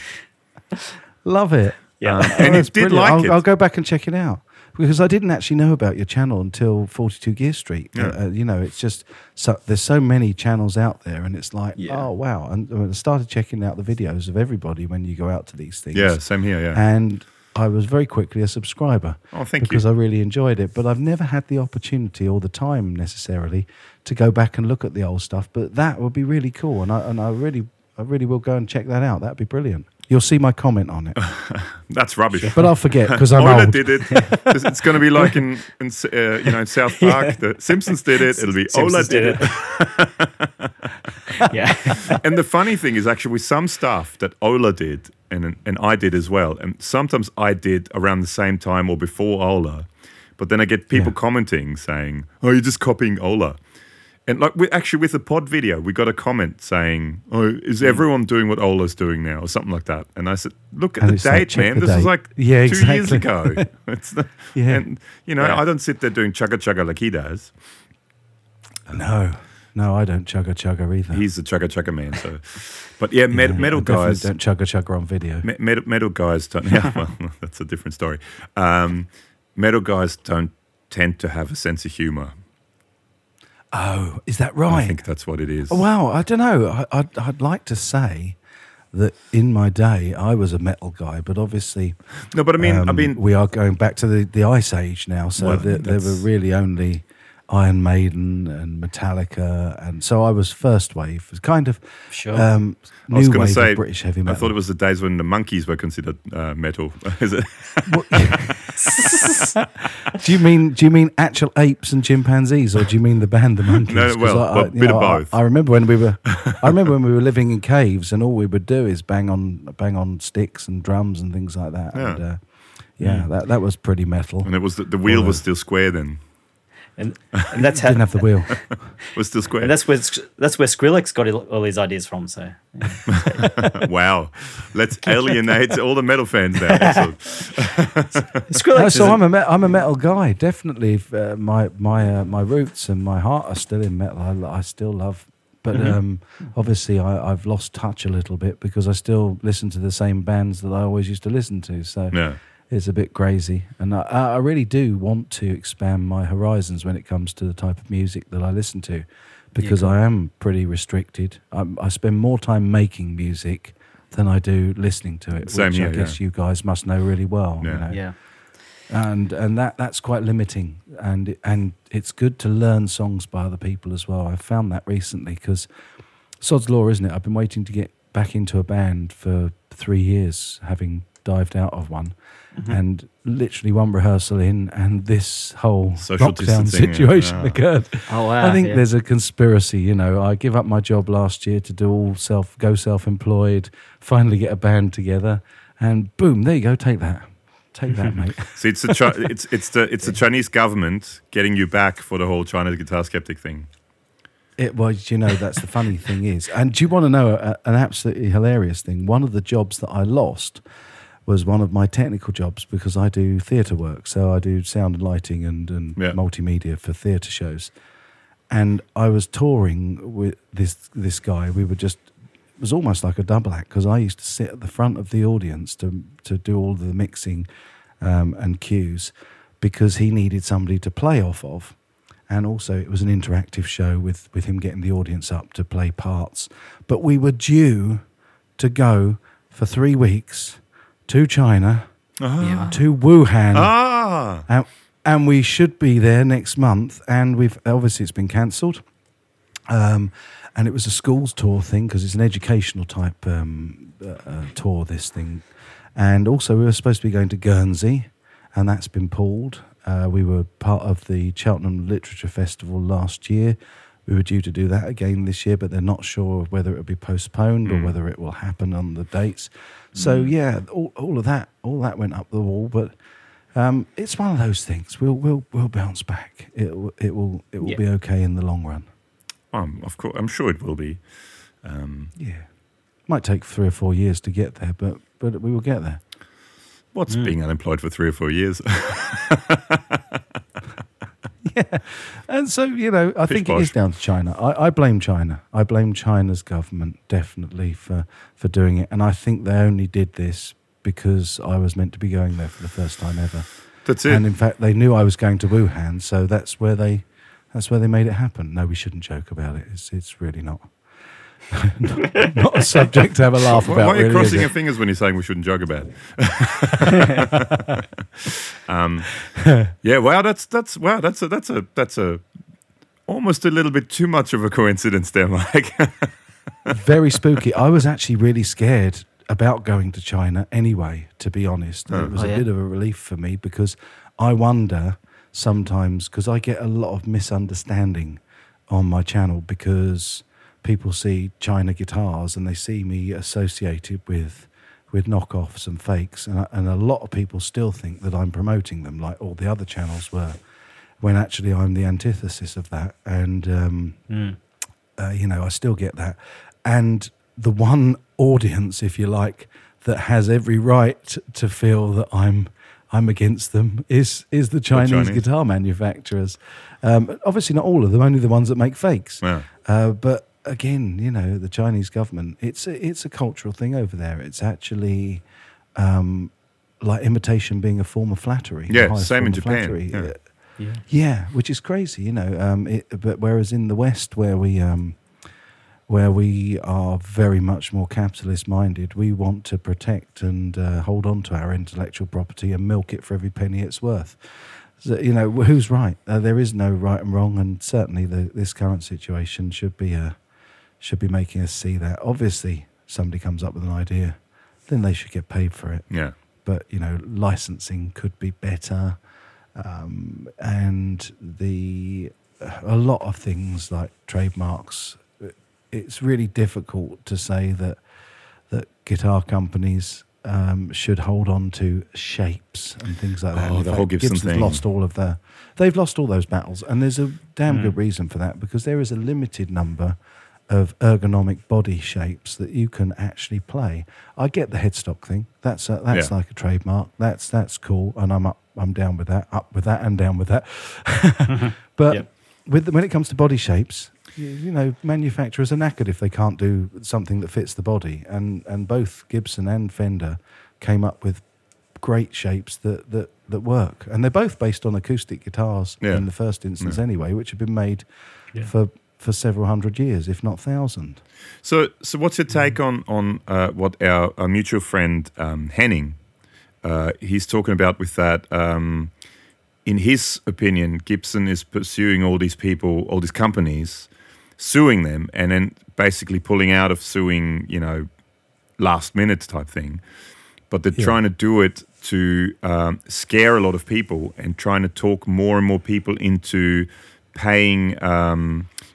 Love it. Yeah. Um, Oh, and that's it did brilliant. like I'll, it. I'll go back and check it out because I didn't actually know about your channel until 42 Gear Street. Yeah. Uh, you know, it's just so there's so many channels out there, and it's like, Yeah. oh wow! And I started checking out the videos of everybody when you go out to these things. yeah, same here. Yeah. and I was very quickly a subscriber. Oh, thank because you. I really enjoyed it. But I've never had the opportunity or the time necessarily to go back and look at the old stuff. But that would be really cool, and I and I really I really will go and check that out. That'd be brilliant. You'll see my comment on it, That's rubbish. but I'll forget because I'm Ola old. did it. It's, it's going to be like in, in uh, you know in South Park. The Simpsons did it. It'll be Ola Simpsons did it. yeah. and the funny thing is actually with some stuff that Ola did and and I did as well, and sometimes I did around the same time or before Ola, but then I get people Yeah. commenting saying, "Oh, you're just copying Ola." And like we actually with the pod video, we got a comment saying, "Oh, is Hmm. everyone doing what Ola's doing now, or something like that?" And I said, "Look at And the it's like, date, man. the This was date." like Yeah, two years ago." it's not, Yeah. and you know, Yeah. I don't sit there doing chugga chugga like he does. No, no, I don't chugga chugga either. He's the chugga chugga man. So, but yeah, met, Yeah, metal guys. don't chugga chugga on video. Me- metal, metal guys don't. Yeah, well, that's a different story. Um, metal guys don't tend to have a sense of humor. Oh, is that right? I think that's what it is. Oh, wow, I don't know. I, I'd, I'd like to say that in my day I was a metal guy, but obviously, No, but I mean, I um, mean, we are going back to the, the Ice Age now. So Well, there, there were really only Iron Maiden and Metallica, and so I was first wave, It was kind of Sure. um, I was going wave to say, British heavy metal. I thought it was the days when the monkeys were considered uh, metal. is it? do you mean do you mean actual apes and chimpanzees, or do you mean the band the Monkees? No, 'Cause well, I, well, I, bit of know, I- both. I, remember when we were, I remember when we were living in caves, and all we would do is bang on bang on sticks and drums and things like that. Yeah. And, uh, yeah, that that was pretty metal. And it was the, the wheel Well, was still square then. And and that's how Didn't have the wheel. It was still square. and that's where that's where Skrillex got all his ideas from. So yeah. wow. Let's alienate all the metal fans now. Excellent. Skrillex. No, so a- I'm a me- I'm a metal guy. Definitely, uh, my my uh, my roots and my heart are still in metal. I, I still love, but Mm-hmm. um, obviously I, I've lost touch a little bit because I still listen to the same bands that I always used to listen to. So Yeah. It's a bit crazy, and I, I really do want to expand my horizons when it comes to the type of music that I listen to, because cool. I am pretty restricted. I'm, I spend more time making music than I do listening to it, Same which here, I guess yeah. you guys must know really well. you Yeah. know Yeah. and and that that's quite limiting and and it's good to learn songs by other people as well i've found that recently because sod's law isn't it i've been waiting to get back into a band for three years having dived out of one Mm-hmm. and literally one rehearsal in and this whole Social lockdown distancing, yeah. situation Ah. occurred Oh wow. I think yeah. there's a conspiracy. You know, I give up my job last year to do all self, go self-employed. Finally, get a band together, and boom, there you go. Take that, take that, mate. See, it's the Chi- it's it's the it's the Chinese government getting you back for the whole China guitar skeptic thing. It was, you know, that's the funny thing is. And do you want to know a, an absolutely hilarious thing? One of the jobs that I lost was one of my technical jobs because I do theatre work. So I do sound and lighting and, and Yeah. multimedia for theatre shows. And I was touring with this this guy. We were just it was almost like a double act because I used to sit at the front of the audience to to do all the mixing um, and cues because he needed somebody to play off of and also it was an interactive show with with him getting the audience up to play parts but we were due to go for 3 weeks to China yeah. to Wuhan. Ah, and, and we should be there next month and we've obviously it's been cancelled. Um, and it was a schools tour thing because it's an educational type um, uh, uh, tour this thing. And also we were supposed to be going to Guernsey and that's been pulled. Uh, we were part of the Cheltenham Literature Festival last year we were due to do that again this year but they're not sure whether it will be postponed or Mm. whether it will happen on the dates so yeah all, all of that all that went up the wall but um, it's one of those things. We'll we'll we'll bounce back. It will it will it will Yeah. be okay in the long run. um, of course, I'm sure it will be. Um, Yeah, might take three or four years to get there, but but we will get there. what's Mm. being unemployed for three or four years? And so you know, I Fish think it is down to China. I, I blame China. I blame China's government definitely for for doing it. And I think they only did this because I was meant to be going there for the first time ever. That's it. And in fact, they knew I was going to Wuhan, so that's where they that's where they made it happen. No, we shouldn't joke about it. It's it's really not not, not a subject to have a laugh about. why are you really, crossing your fingers when you're saying we shouldn't joke about it? um, yeah, wow, that's that's wow, that's a that's a that's a almost a little bit too much of a coincidence there, Mike. very spooky. I was actually really scared about going to China anyway, to be honest. Oh. It was Oh, a yeah? bit of a relief for me because I wonder sometimes, because I get a lot of misunderstanding on my channel because people see China guitars and they see me associated with with knockoffs and fakes and, and a lot of people still think that I'm promoting them like all the other channels were when actually I'm the antithesis of that and um, Mm. uh, you know, I still get that. And the one audience, if you like, that has every right to feel that I'm I'm against them is is the Chinese, Chinese. guitar manufacturers. Um, obviously, not all of them, only the ones that make fakes. Yeah. Uh, but again, you know, the Chinese government, it's a, it's a cultural thing over there. It's actually um, like imitation being a form of flattery. Yeah, same form in of Japan, yeah. Uh, Yeah. yeah, which is crazy, you know. Um, it, but whereas in the West, where we um, where we are very much more capitalist minded, we want to protect and uh, hold on to our intellectual property and milk it for every penny it's worth. So, you know, who's right? Uh, there is no right and wrong, and certainly the, this current situation should be uh, should be making us see that. Obviously, somebody comes up with an idea, then they should get paid for it Yeah. but you know licensing could be better um, and the a lot of things like trademarks it's really difficult to say that that guitar companies um, should hold on to shapes and things like that. Oh, the fact, whole Gibson Gibson's thing. lost all of their. They've lost all those battles, and there's a damn Mm. good reason for that because there is a limited number of ergonomic body shapes that you can actually play. I get the headstock thing. That's a, that's Yeah. like a trademark. That's that's cool, and I'm up. I'm down with that. Up with that, and down with that. Mm-hmm. but Yep. with the, when it comes to body shapes, you, you know, manufacturers are knackered if they can't do something that fits the body. And and both Gibson and Fender came up with great shapes that that that work, and they're both based on acoustic guitars Yeah. in the first instance, Yeah. anyway, which have been made for for several hundred years, if not thousand. So, so what's your take on on uh, what our, our mutual friend um, Henning? Uh, he's talking about with that. Um, in his opinion, Gibson is pursuing all these people, all these companies, suing them, and then basically pulling out of suing. You know, last minute type thing. But they're Yeah. trying to do it to um, scare a lot of people and trying to talk more and more people into paying.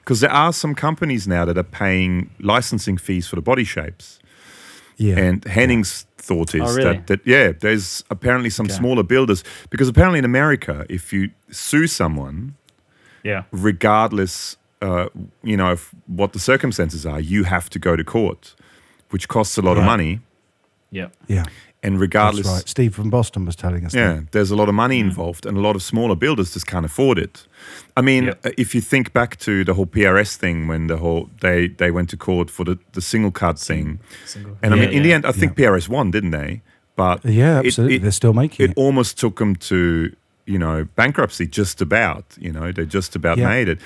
Because there are some companies now that are paying licensing fees for the body shapes. Yeah, And Henning's thought is Oh, really? that, that, yeah, there's apparently some Okay. smaller builders. Because apparently in America, if you sue someone, Yeah. regardless, uh, you know, of what the circumstances are, you have to go to court, which costs a lot of money. Yeah. yeah, And regardless, that's right. Steve from Boston was telling us. yeah, that. there's a lot of money involved, and a lot of smaller builders just can't afford it. I mean, Yep. uh, if you think back to the whole PRS thing when the whole they they went to court for the the singlecut thing, Single. and I Yeah, mean, in the end, I think PRS won, didn't they? But yeah, it- absolutely. it- They're still making it it. almost took them to you know bankruptcy just about you know they just about Yeah. made it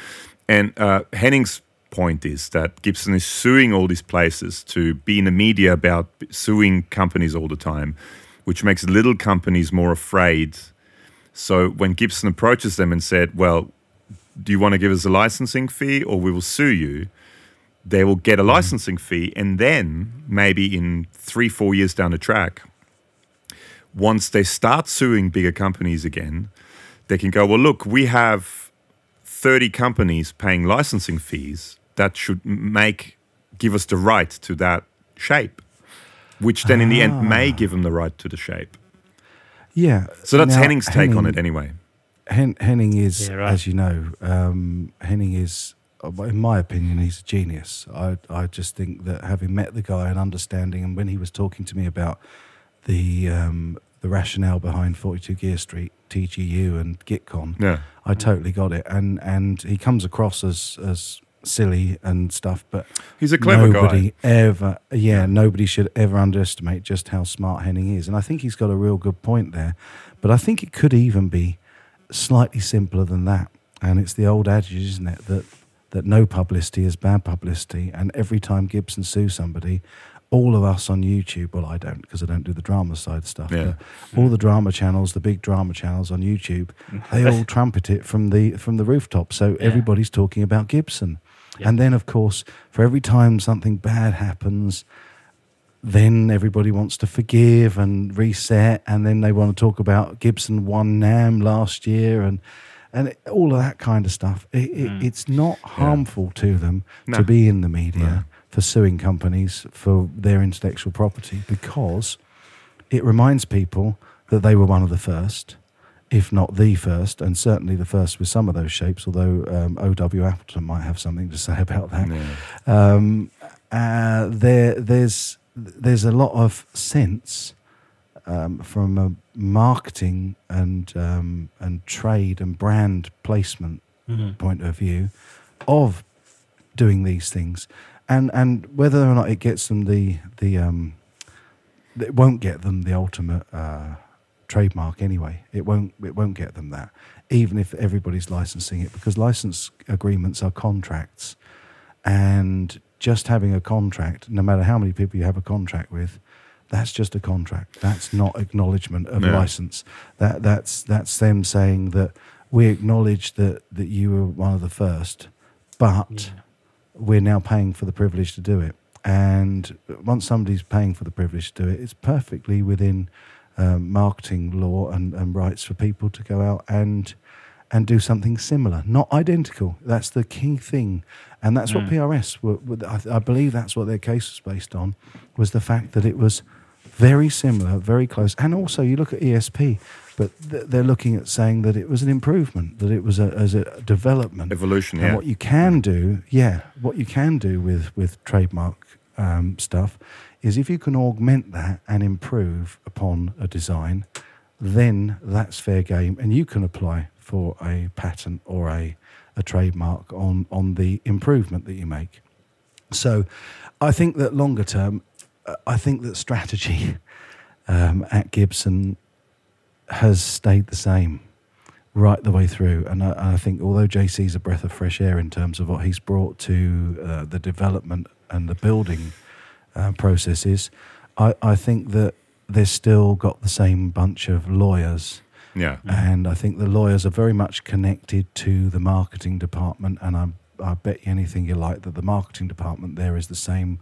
and uh, henning's point is that gibson is suing all these places to be in the media about suing companies all the time which makes little companies more afraid. So when gibson approaches them and said well do you want to give us a licensing fee or we will sue you? they will get a mm-hmm. licensing fee and then maybe in three four years down the track once they start suing bigger companies again, they can go, well, look, we have 30 companies paying licensing fees that should make give us the right to that shape, which then in the end may give them the right to the shape. Yeah. So that's Now, Henning's take on it anyway. Hen- Henning is, Yeah, right. as you know, um, Henning is, uh, in my opinion, he's a genius. I, I just think that having met the guy and understanding, and when he was talking to me about the um, the rationale behind 42 Gear Street, TGU, and GitCon, Yeah. I totally got it. And and he comes across as as silly and stuff, but He's a clever nobody guy. ever, yeah, nobody should ever underestimate just how smart Henning is. And I think he's got a real good point there. But I think it could even be slightly simpler than that. And it's the old adage, isn't it, that that no publicity is bad publicity. And every time Gibson sues somebody, all of us on YouTube, well, I don't because I don't do the drama side stuff. Yeah. But all the drama channels, the big drama channels on YouTube, they all trumpet it from the from the rooftop. So Yeah. everybody's talking about Gibson. Yeah. And then, of course, for every time something bad happens, then everybody wants to forgive and reset, and then they want to talk about Gibson won NAMM last year, and and all of that kind of stuff. It, it, mm. It's not harmful to them No. to be in the media for suing companies for their intellectual property because it reminds people that they were one of the first, if not the first, and certainly the first with some of those shapes. Although um, O.W. Appleton might have something to say about that. Yeah. Um, uh, there, there's there's a lot of sense um, from a marketing and um, and trade and brand placement Mhm. point of view of doing these things, and and whether or not it gets them the the um, it won't get them the ultimate uh, trademark anyway. It won't it won't get them that, even if everybody's licensing it, because license agreements are contracts, and just having a contract, no matter how many people you have a contract with, that's just a contract. That's not acknowledgement of No. license. That that's that's them saying that we acknowledge that that you were one of the first, but Yeah. we're now paying for the privilege to do it. And once somebody's paying for the privilege to do it, it's perfectly within um, marketing law and, and rights for people to go out and and do something similar, not identical. That's the key thing, and that's what Mm. PRS. Were, were, I, I believe that's what their case was based on, was the fact that it was very similar, very close. And also, you look at ESP, but th- they're looking at saying that it was an improvement, that it was a, as a development. Evolution, And yeah. what you can do, yeah, what you can do with with trademark um, stuff is if you can augment that and improve upon a design, then that's fair game, and you can apply for a patent or a a trademark on on the improvement that you make. So, I think that longer term, I think that strategy um, at Gibson has stayed the same right the way through. And I, I think although JC's a breath of fresh air in terms of what he's brought to uh, the development and the building uh, processes, I, I think that they've still got the same bunch of lawyers. Yeah. And I think the lawyers are very much connected to the marketing department. And I, I bet you anything you like that the marketing department there is the same,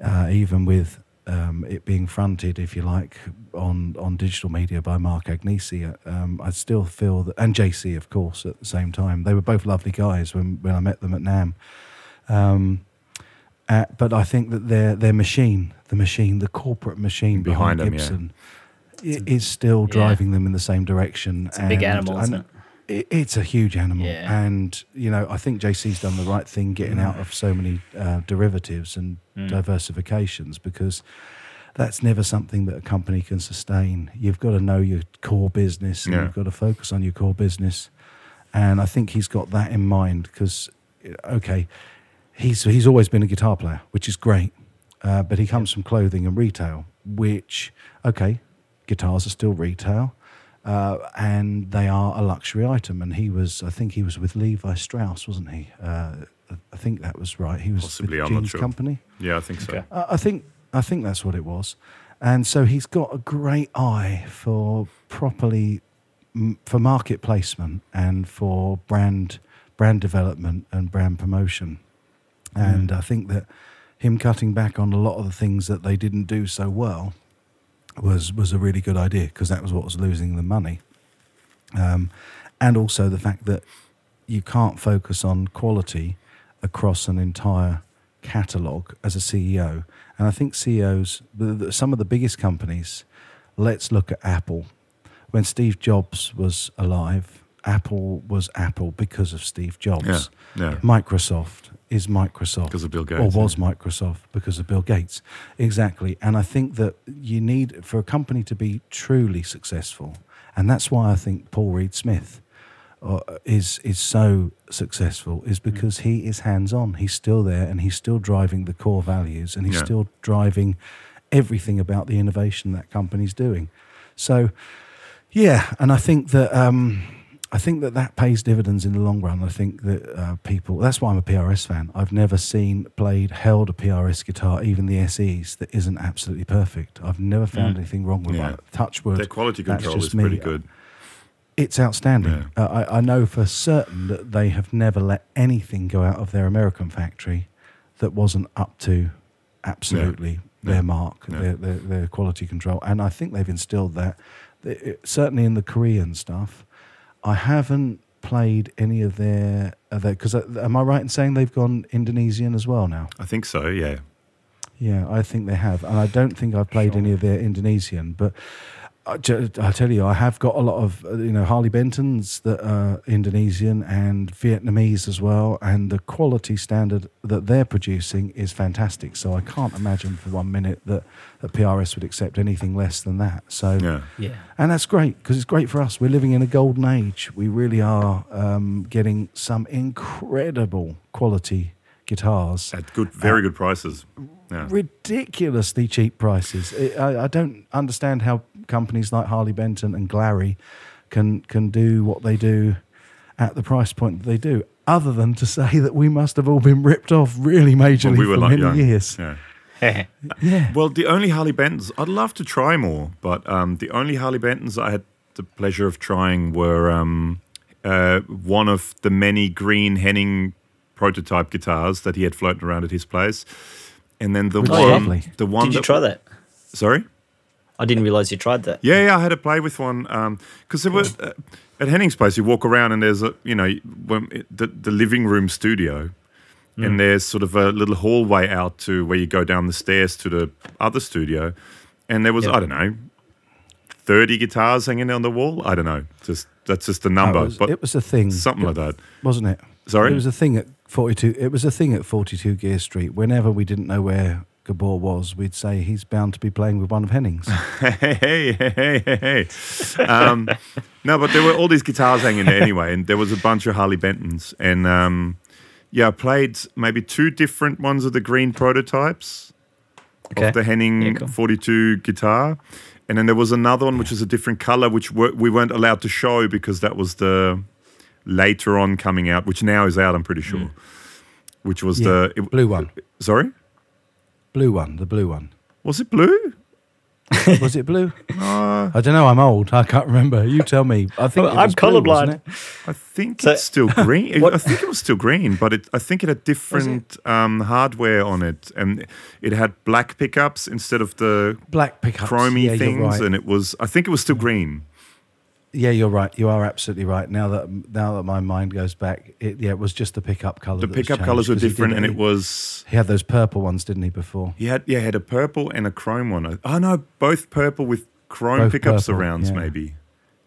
uh, even with um, it being fronted, if you like, on, on digital media by Mark Agnesi. Um, I still feel that, and JC, of course, at the same time. They were both lovely guys when, when I met them at NAMM. Um, uh, but I think that their their machine, the machine, the corporate machine behind, Behind them, yeah. Gibson, i- is still driving them in the same direction. It's a big animal, isn't and it- It's a huge animal, Yeah. and you know I think JC's done the right thing getting out of so many uh, derivatives and Mm. diversifications because that's never something that a company can sustain. You've got to know your core business, and Yeah. you've got to focus on your core business. And I think he's got that in mind because, okay, he's he's always been a guitar player, which is great. Uh, but he comes from clothing and retail, which okay, guitars are still retail, uh, and they are a luxury item. And he was, I think, he was with Levi Strauss, wasn't he? Uh, I think that was right. He was Possibly, with I'm Jeans sure. Company. Yeah, I think so. Okay. I I think I think that's what it was, and so he's got a great eye for properly for market placement and for brand brand development and brand promotion, and I think that him cutting back on a lot of the things that they didn't do so well was was a really good idea because that was what was losing the money, um, and also the fact that you can't focus on quality across an entire catalog as a CEO. And I think CEOs, the, the, some of the biggest companies, let's look at Apple. When Steve Jobs was alive, Apple was Apple because of Steve Jobs. Yeah, yeah. Microsoft is Microsoft Because of Bill Gates. or was yeah. Microsoft because of Bill Gates. Exactly. And I think that you need, for a company to be truly successful, and that's why I think Paul Reed Smith uh, is is so successful is Hmm. because he is hands on. He's still there and he's still driving the core values and he's Yeah. still driving everything about the innovation that company's doing. So, yeah, and I think that um, I think that that pays dividends in the long run. I think that uh, people. That's why I'm a PRS fan. I've never seen played held a PRS guitar, even the SEs, that isn't absolutely perfect. I've never found Mm. anything wrong with Yeah. it. Touchwood. Their quality control is pretty good. It's outstanding. Uh, I, I know for certain that they have never let anything go out of their American factory that wasn't up to absolutely their Yeah. mark, Yeah. their, their, their quality control. And I think they've instilled that. It- certainly in the Korean stuff, I haven't played any of their. Because uh, am I right in saying they've gone Indonesian as well now? I think so. Yeah. Yeah, I think they have, and I don't think I've played Sure. any of their Indonesian, but I, ju- I tell you, I have got a lot of uh, you know Harley Bentons that are Indonesian and Vietnamese as well, and the quality standard that they're producing is fantastic. So I can't imagine for one minute that, that PRS would accept anything less than that. So Yeah. Yeah. and that's great because it's great for us. We're living in a golden age. We really are um, getting some incredible quality guitars At good, very good prices. Yeah. ridiculously cheap prices. It, I, I don't understand how companies like Harley Benton and Glarry can can do what they do at the price point that they do. Other than to say that we must have all been ripped off really majorly When we were for like many young. years. Yeah. Yeah, Well, the only Harley Bentons, I'd love to try more, but um, the only Harley Bentons I had the pleasure of trying were um, uh, one of the many green Henning prototype guitars that he had floating around at his place. And then the Which is one, the one Did you that- try that? Sorry? I didn't realize you tried that. Yeah, yeah, I had to play with one because there were uh, at Henning's place. You walk around and there's a you know when it, the the living room studio, and there's sort of a little hallway out to where you go down the stairs to the other studio, and there was Yep. I don't know, thirty guitars hanging on the wall. I don't know, just that's just a number, it was, but it was a thing, something like that. wasn't it? Sorry? it was a thing at forty two. It was a thing at forty two Gear Street. Whenever we didn't know where Gabor was, we'd say he's bound to be playing with one of Henning's. hey, hey, hey, hey, hey. Um, no, but there were all these guitars hanging there anyway, and there was a bunch of Harley Bentons, and um, yeah, I played maybe two different ones of the green prototypes, Okay. of the Henning Yeah, cool. 42 guitar. And then there was another one which is a different color, which we we weren't allowed to show because that was the later on coming out, which now is out, I'm pretty sure. Which was Yeah, the. it- blue one. sorry? Blue one, the blue one. Was it blue? Was it blue? I don't know. I'm old. I can't remember. You tell me. I think Well, it I'm was blue, wasn't colourblind. it? I think So- it's still green. What- I think it was still green, but it, I think it had different um, hardware on it, and it had black pickups instead of the Black pickups. chromy yeah, things, right. and it was. I think it was still green. Yeah, you're right. You are absolutely right. Now that now that my mind goes back, it, yeah, it was just the pickup color. The pickup colors were 'cause he different, did- and it was. He had those purple ones, didn't he? Before He had yeah, he had a purple and a chrome one. Oh no, both purple with chrome Both pickups purple, arounds, yeah. maybe.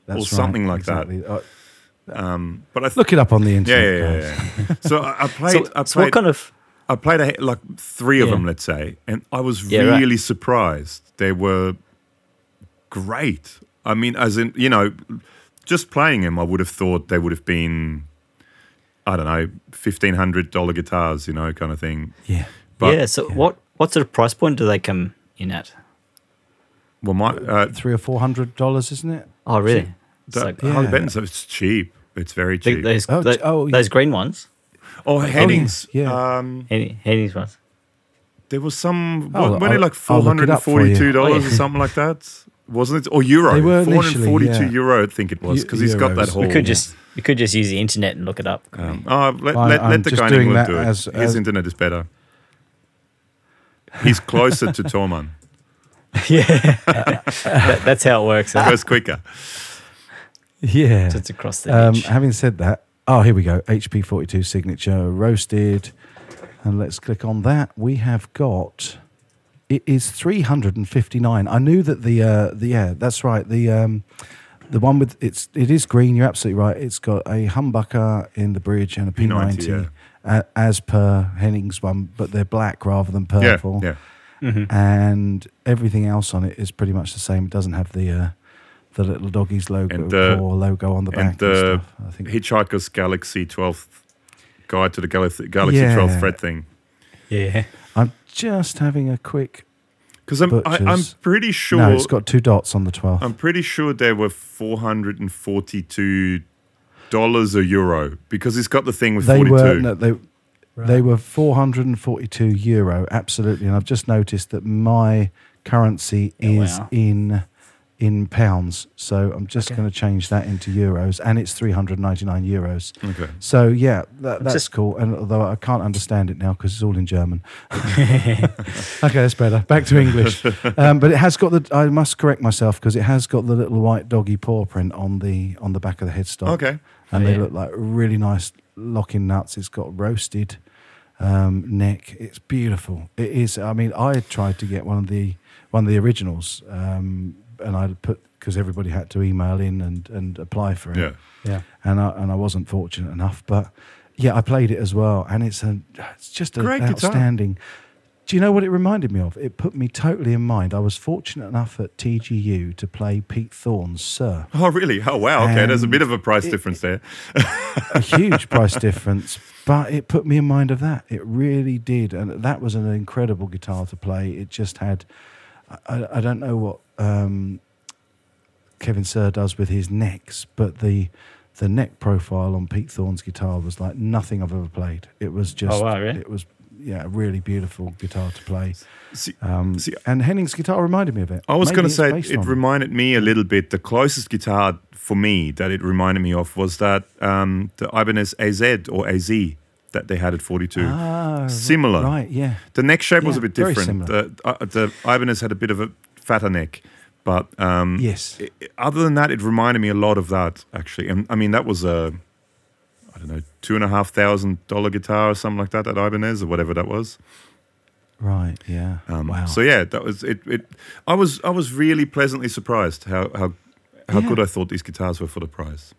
that's right, something like that. exactly. Uh, Um, but I th- look it up on the internet. yeah, yeah, yeah. so I, I played. So, I so what kind of I played a, like three of Yeah. them, let's say, and I was Yeah, right. really surprised. They were great. I mean, as in, you know, just playing them, I would have thought they would have been, I don't know, fifteen hundred dollar guitars, you know, kind of thing. yeah. But yeah? So what what sort of price point do they come in at? well, my uh, Three or four hundred dollars, isn't it? Oh, really? It's the, like- Yeah. Benton, it's cheap. It's very Th- cheap. those Oh, tho- ch- oh, those green ones, oh, Hennings. yeah. Um, Henny, Henny's ones. there was some. Oh, weren't it I'll- like I'll four look hundred it and up for you. forty-two dollars Oh, yeah. or something like that? Wasn't it? Or euro? They were four hundred and forty-two initially, yeah. euro, I think it was, because he's got that euros. whole. We could just we could just use the internet and look it up. Um, oh, let, I- let, let the just guy in England do it. as- His as- internet is better. He's closer to Thomann. yeah, that, that's how it works. huh? Goes quicker. Yeah. Just across the Um, having said that, oh, here we go. HP 42 signature roasted. And let's click on that. We have got. It is 359. I knew that the uh, the yeah, that's right. The um, the one with it's it is green. You're absolutely right. It's got a humbucker in the bridge and a P90, P90, uh, as per Henning's one, but they're black rather than Yeah, purple. yeah. And everything else on it is pretty much the same. It doesn't have the uh, the little doggies logo And the- or logo on the back And and, the stuff. I think Hitchhiker's Galaxy 12th guide to the Galaxy, Galaxy Yeah. 12th thread thing. yeah, I'm just having a quick. Because I'm, I, I'm pretty sure. No, it's got two dots on the 12th. I'm pretty sure they were four hundred and forty-two dollars a euro because it's got the thing with they forty-two. were no, they they were 442 euro absolutely and i've just noticed that my currency Yeah, is wow. in in pounds so i'm just Okay. going to change that into euros and it's 399 euros okay. so yeah that, that's just- cool and although i can't understand it now because it's all in german okay that's better back to english um, but it has got the i must correct myself because it has got the little white doggy paw print on the on the back of the headstock Okay. and Oh, they yeah. look like really nice locking nuts. It's got roasted um, neck. It's beautiful. It is. I mean, I tried to get one of the one of the originals, um, and I put because everybody had to email in and and apply for it. Yeah. yeah. and I and I wasn't fortunate enough, but yeah, I played it as well, and it's a it's just an Great guitar. outstanding. Do you know what it reminded me of? It put me totally in mind. I was fortunate enough at TGU to play Pete Thorn's Suhr. Oh, really? Oh, wow. Okay. There's a bit of a price it- difference there. a huge price difference, but it put me in mind of that. It really did, and that was an incredible guitar to play. It just had, I, I don't know what um, Kevin Suhr does with his necks, but the the neck profile on Pete Thorn's guitar was like nothing I've ever played. It was just, Oh, wow, really? it was yeah, a really beautiful guitar to play. See, Um, See, and Henning's guitar reminded me of it. I was going to say based it on reminded me a little bit. The closest guitar for me that it reminded me of was that um, the Ibanez AZ or AZ that they had at 42. Ah, Similar. right? Yeah, The neck shape was a bit very different. similar. The, uh, the Ibanez had a bit of a fatter neck, but um, yes. i- i- other than that, it reminded me a lot of that actually. And I mean, that was a I don't know two and a half thousand dollar guitar or something like that at Ibanez or whatever that was. Right. Yeah. Um, wow. So yeah, that was it, it. I was I was really pleasantly surprised how how how Yeah. good I thought these guitars were for the price.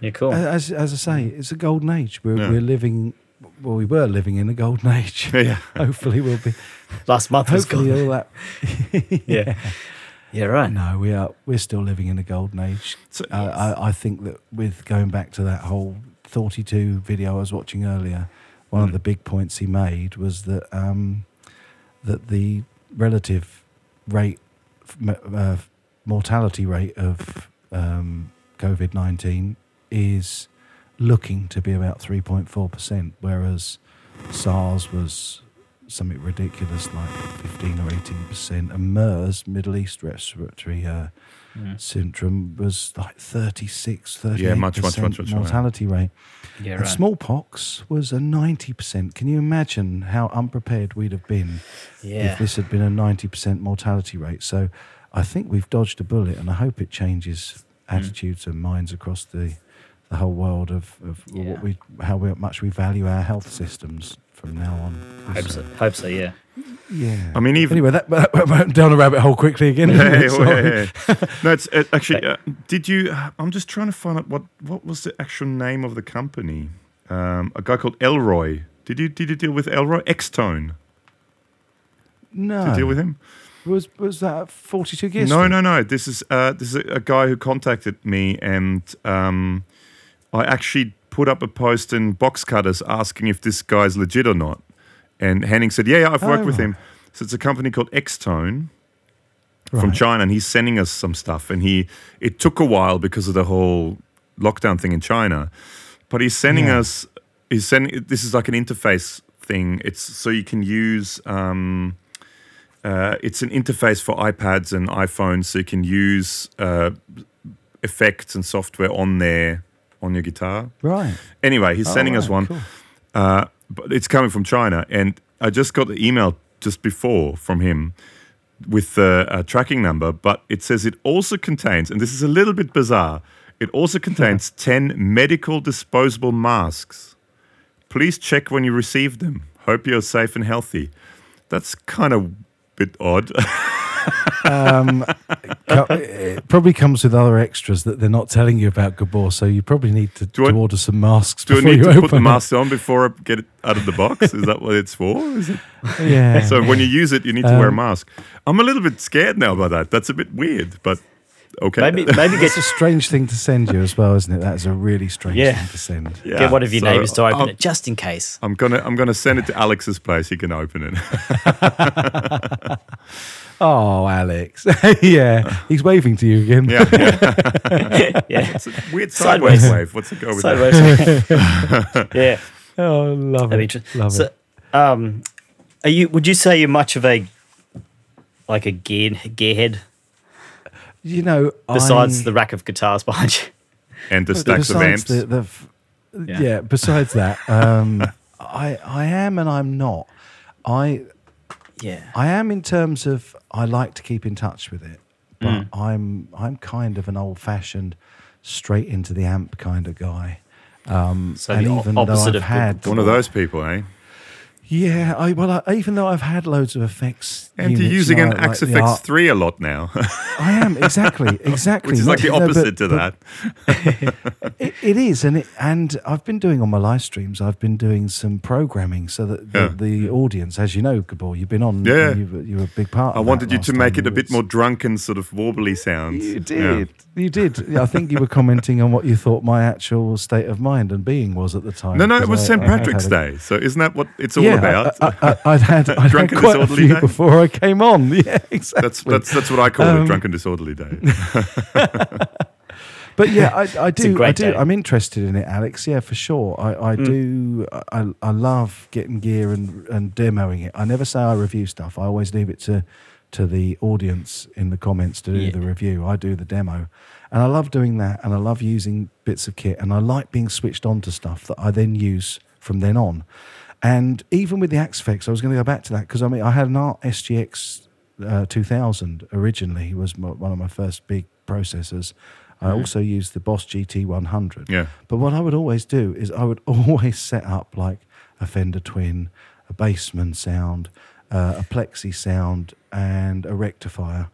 Yeah, cool. As, as I say, it's a golden age. We're, Yeah. we're living, well, we were living in a golden age. yeah, Hopefully, we'll be. Last month was Hopefully, gone. all that. Yeah. Yeah, right. No, we are. We're still living in a golden age. So- Uh, I, I think that with going back to that whole 42 video I was watching earlier, one of Mm. the big points he made was that um, that the relative rate, uh, mortality rate of um, COVID 19 is looking to be about 3.4%, whereas SARS was something ridiculous like 15 or 18%, and MERS, Middle East Respiratory uh, Mm. Syndrome, was like 36, 38% Yeah, much, much, much, mortality rate. Yeah, right. smallpox was a 90%. Can you imagine how unprepared we'd have been yeah. if this had been a 90% mortality rate? So I think we've dodged a bullet, and I hope it changes Mm. attitudes and minds across the, the whole world of, of Yeah. what we, how we, much we value our health systems from now on. Hope so. Hope so. Yeah. Yeah. I mean, even anyway, that, that went down a rabbit hole quickly again. yeah, it? yeah, yeah, yeah. No, it's it, actually. Uh, did you? uh, I'm just trying to find out what what was the actual name of the company. Um, a guy called Elroy. Did you did you deal with Elroy? Xtone. No. Did you deal with him? Was, was that 42 Gears? No, no, no. This is uh, this is a, a guy who contacted me, and um, I actually put up a post in Box Cutters asking if this guy's legit or not. And Henning said, "Yeah, yeah I've worked Oh, with right. him." So it's a company called Xtone from Right. China, and he's sending us some stuff. And he it took a while because of the whole lockdown thing in China, but he's sending Yeah. us. He's sending. This is like an interface thing. It's so you can use. Um, uh, it's an interface for iPads and iPhones, so you can use uh, effects and software on there on your guitar. Right. Anyway, he's Oh, sending us one, cool. uh, but it's coming from China, and I just got the email just before from him with the uh, tracking number, but it says it also contains, and this is a little bit bizarre, it also contains 10 medical disposable masks. Please check when you receive them. Hope you're safe and healthy. That's kind of bit odd. um, it probably comes with other extras that they're not telling you about Gabor, so you probably need to, Do I- order some masks Do I before need you to open put the it. mask on before I get it out of the box? Is that what it's for? Is it? Yeah. So when you use it, you need to wear a Um, mask. I'm a little bit scared now about that. That's a bit weird, but okay. Maybe maybe it's get a strange thing to send you as well, isn't it? That is a really strange Yeah. thing to send. Yeah, get one of your so neighbors to open I'm, it just in case. I'm gonna I'm gonna send it to Alex's place. He can open it. Oh, Alex. yeah. He's waving to you again. yeah, yeah. yeah. It's a weird sideways, Sideways. wave. What's it go with that? Sideways. yeah. Oh, love That'd it. interesting. Love so, it. um, are you? Would you say you're much of a like a gear gearhead You know, besides I, the rack of guitars behind you? And the But stacks of amps. The, the f- Yeah. yeah. Besides that, um, I I am and I'm not. I Yeah. I am in terms of I like to keep in touch with it, but Mm. I'm I'm kind of an old fashioned, straight into the amp kind of guy. Um, So and the o- even though opposite I've of had One of those people, eh? Yeah, I well I, even though I've had loads of effects, And you're using an like Axe Art- three a lot now, I am exactly, exactly. which is like the No, but- opposite to but that. It, it is, and it, and I've been doing on my live streams. I've been doing some programming so that the, Yeah. the audience, as you know, Gabor, you've been on. Yeah. you, you were a big part. I wanted you to make it a bit more drunken, sort of warbly sounds. You Yeah. did. You did. I think you were commenting on what you thought my actual state of mind and being was at the time. No, no, it was I- St. Patrick's Day. So isn't that what it's all yeah, about? I, I, I, would had, I'd had Drunken quite a disorderly few day? before I came on. Yeah, exactly. that's that's that's what I call it, Um, drunken disorderly day. But yeah, I, I a do. I do. day. Mm. I'm interested in it, Alex. Yeah, for sure. I, I do. I, I love getting gear and, and demoing it. I never say I review stuff. I always leave it to to the audience in the comments to do Yeah. the review. I do the demo, and I love doing that. And I love using bits of kit, and I like being switched on to stuff that I then use from then on. And even with the Axe-Fx, I was going to go back to that because I mean I had an Art SGX uh, 2000 originally it was my, one of my first big processors. I also used the Boss GT 100. Yeah. But what I would always do is I would always set up like a Fender Twin, a Bassman sound, uh, a Plexi sound, and a rectifier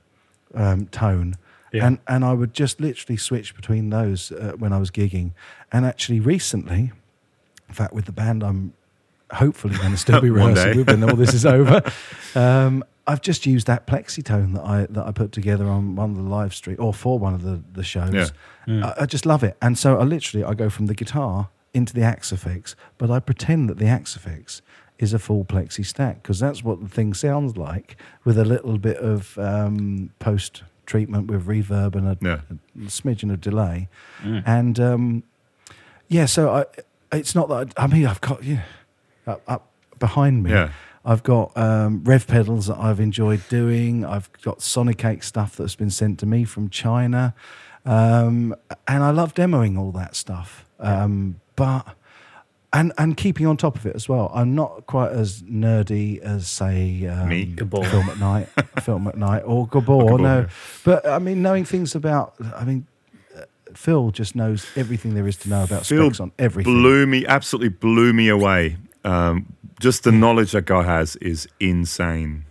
um, tone. Yeah. And, and I would just literally switch between those uh, when I was gigging. And actually, recently, in fact, with the band I'm hopefully going to still be One rehearsing with when all this is over, um, I've just used that plexitone that I that I put together on one of the live stream or for one of the the shows. Yeah. Mm. I, I just love it, and so I literally I go from the guitar into the Axe-Fx, but I pretend that the Axe-Fx is a full plexi stack because that's what the thing sounds like with a little bit of um, post treatment with reverb and a, Yeah. a smidgen of delay. And um, yeah, so I, it's not that I, I mean I've got yeah, up, up behind me. Yeah. I've got um, rev pedals that I've enjoyed doing. I've got Sonicake stuff that's been sent to me from China. Um, and I love demoing all that stuff. Um, but, and, and keeping on top of it as well. I'm not quite as nerdy as, say, um, Me? Gabor. Phil McKnight, Phil McKnight, or Gabor. Gabor, no. yeah. But I mean, knowing things about, I mean, Phil just knows everything there is to know about Phil specs on everything. blew me, absolutely blew me away. Um, just the knowledge that guy has is insane.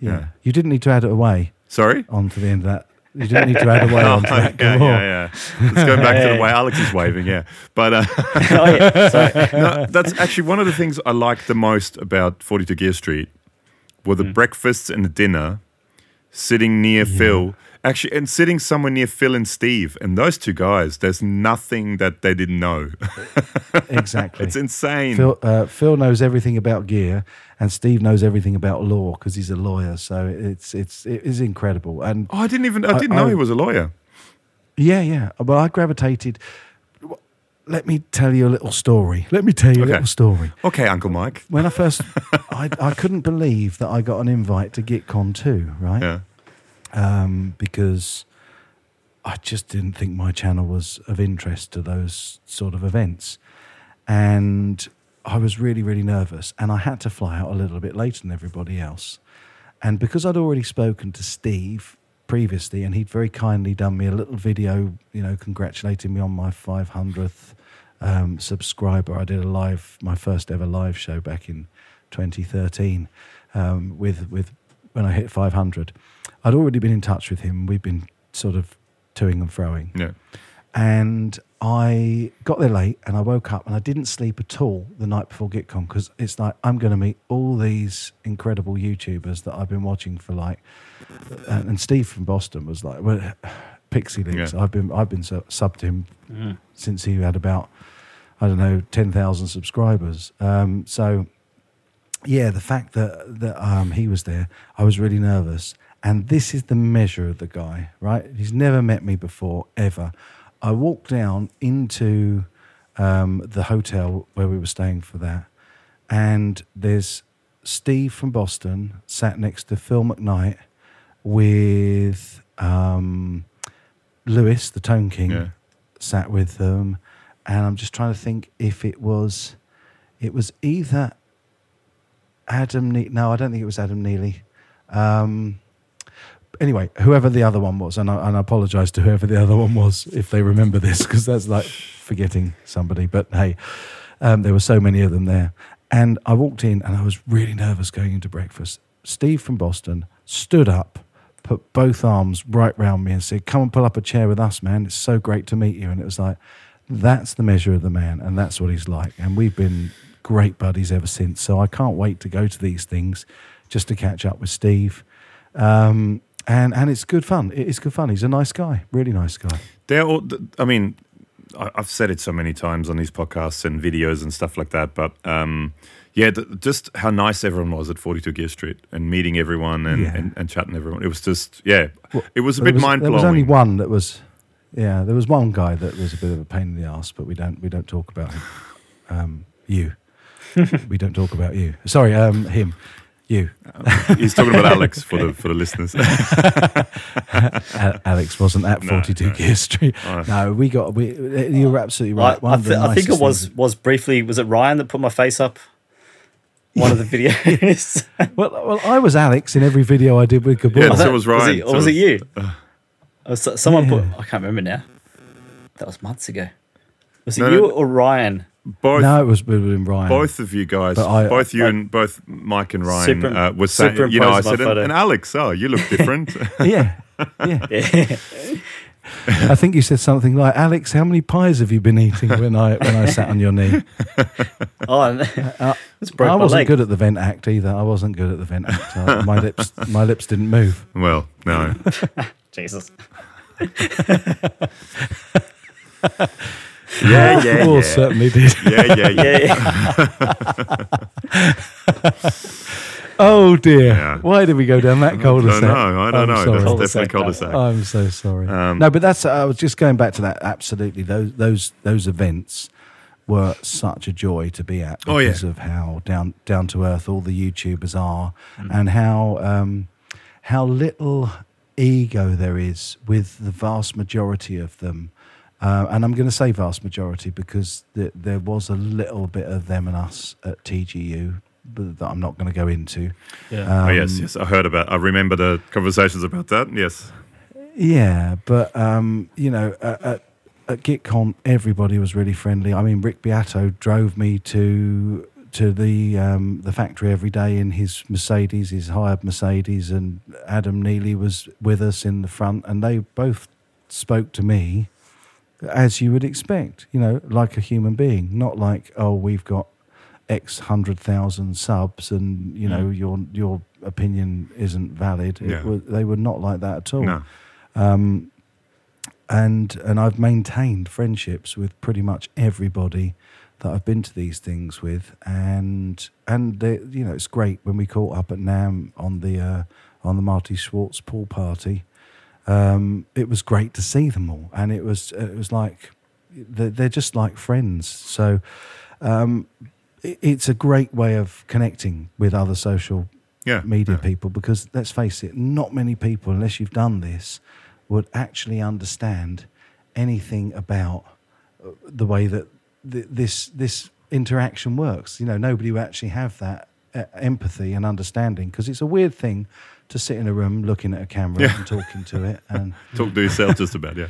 yeah. yeah. You didn't need to add it away Sorry? onto the end of that. You didn't need to add away Oh, onto that. yeah, yeah, yeah. Let's go back to the way Alex is waving, yeah. But uh, oh, yeah. No, that's actually one of the things I liked the most about 42 Gear Street were the breakfasts and the dinner sitting near Phil. Actually, and sitting somewhere near Phil and Steve. And those two guys, there's nothing that they didn't know. Exactly. it's insane. Phil, uh, Phil knows everything about gear, and Steve knows everything about law because he's a lawyer. So it's it's it is incredible. And oh, I didn't even, I I- didn't know I- he was a lawyer. yeah, yeah. Well, I gravitated. Let me tell you a little story. Let me tell you a little story. Okay, Uncle Mike. When I first, I, I couldn't believe that I got an invite to GitCon 2, right? Yeah. Um, because I just didn't think my channel was of interest to those sort of events. And I was really, really nervous. And I had to fly out a little bit later than everybody else. And because I'd already spoken to Steve previously, and he'd very kindly done me a little video, you know, congratulating me on my 500th um, subscriber. I did a live, my first ever live show back in 2013 um, with with when I hit 500. I'd already been in touch with him. We'd been sort of toing and froing. Yeah. And I got there late and I woke up and I didn't sleep at all the night before GitCon because it's like I'm going to meet all these incredible YouTubers that I've been watching for like. And, and Steve from Boston was like, well, Pixie Links. Yeah. I've been I've been su- subbed to him since he had about I don't know ten thousand subscribers. Um, so yeah, the fact that that um, he was there, I was really nervous. And this is the measure of the guy, right? He's never met me before, ever. I walked down into um, the hotel where we were staying for that, and there's Steve from Boston sat next to Phil McKnight with um, Lewis, the Tone King, Yeah. sat with them, and I'm just trying to think if it was, it was either Adam. Ne- no, I don't think it was Adam Neely. Um, anyway, whoever the other one was, and I, and I apologise to whoever the other one was if they remember this, because that's like forgetting somebody. But hey, um, there were so many of them there, and I walked in and I was really nervous going into breakfast. Steve from Boston stood up, put both arms right round me, and said, "Come and pull up a chair with us, man. It's so great to meet you." And it was like, that's the measure of the man, and that's what he's like. And we've been great buddies ever since. So I can't wait to go to these things just to catch up with Steve. Um, and and it's good fun. It is good fun. He's a nice guy, really nice guy. They're all, I mean, I've said it so many times on these podcasts and videos and stuff like that, but um, yeah, th- just how nice everyone was at 42 Gear Street and meeting everyone and, Yeah. and, and chatting everyone. It was just, yeah, it was a bit mind There was only one that was, yeah, there was one guy that was a bit of a pain in the ass, but we don't we don't talk about him. Um, you, we don't talk about you. Sorry, um, him, you. Uh, he's talking about Alex for the for the listeners. Alex wasn't at 42 no. Gear Street. Oh. No, we got. We, you were absolutely right. One I, th- I think it was things- was briefly was it Ryan that put my face up? One of the videos. Well, well, I was Alex in every video I did with Gabor. Yeah, Was so that- was Was Ryan. it, or So was it you? Oh, so- someone put. I can't remember now. That was months ago. Was it No, you no. or Ryan? Both no, it was with Ryan. both of you guys, I- both you I- and both Mike and Ryan Super- uh, was saying, you know, I said, and, and Alex, oh, you look different. Yeah, yeah. Yeah. I think you said something like, "Alex, how many pies have you been eating?" When I when I sat on your knee, oh, and Uh, it's broke I wasn't leg. good at the vent act either. I wasn't good at the vent act. I- my lips, my lips didn't move. well, no. Jesus. Yeah, yeah, Paul yeah. certainly did. Yeah, yeah, yeah. yeah. Oh dear! Yeah. Why did we go down that I don't cul-de-sac? know. I don't I'm know. sorry. That's definitely cul-de-sac. I'm so sorry. Um, no, but that's. I was just going back to that. Absolutely, those those those events were such a joy to be at Oh, yeah. because of how down down to earth all the YouTubers are, Mm. and how um, how little ego there is with the vast majority of them. Uh, and I'm going to say vast majority because th- there was a little bit of them and us at TGU, but that I'm not going to go into. Yeah. oh, yes, Um, yes. I heard about I remember the conversations about that. Yes. Yeah, but um, you know, at, at, at GitCon, everybody was really friendly. I mean, Rick Beato drove me to to the um, the factory every day in his Mercedes, his hired Mercedes, and Adam Neely was with us in the front, and they both spoke to me as you would expect. You know, like a human being, not like oh, we've got X hundred thousand subs, and you know your your opinion isn't valid. It Yeah. was, they were not like that at all No. um, and and I've maintained friendships with pretty much everybody that I've been to these things with, and and they, you know it's great when we caught up at NAMM on the uh, on the Marty Schwartz pool party. Um, it was great to see them all, and it was it was like they're, they're just like friends. So um, it's a great way of connecting with other social Yeah. media yeah. people because let's face it, not many people, unless you've done this, would actually understand anything about uh, the way that th- this this interaction works. You know, nobody will actually have that uh, empathy and understanding because it's a weird thing to sit in a room looking at a camera Yeah. and talking to it and Talk to yourself just about yeah.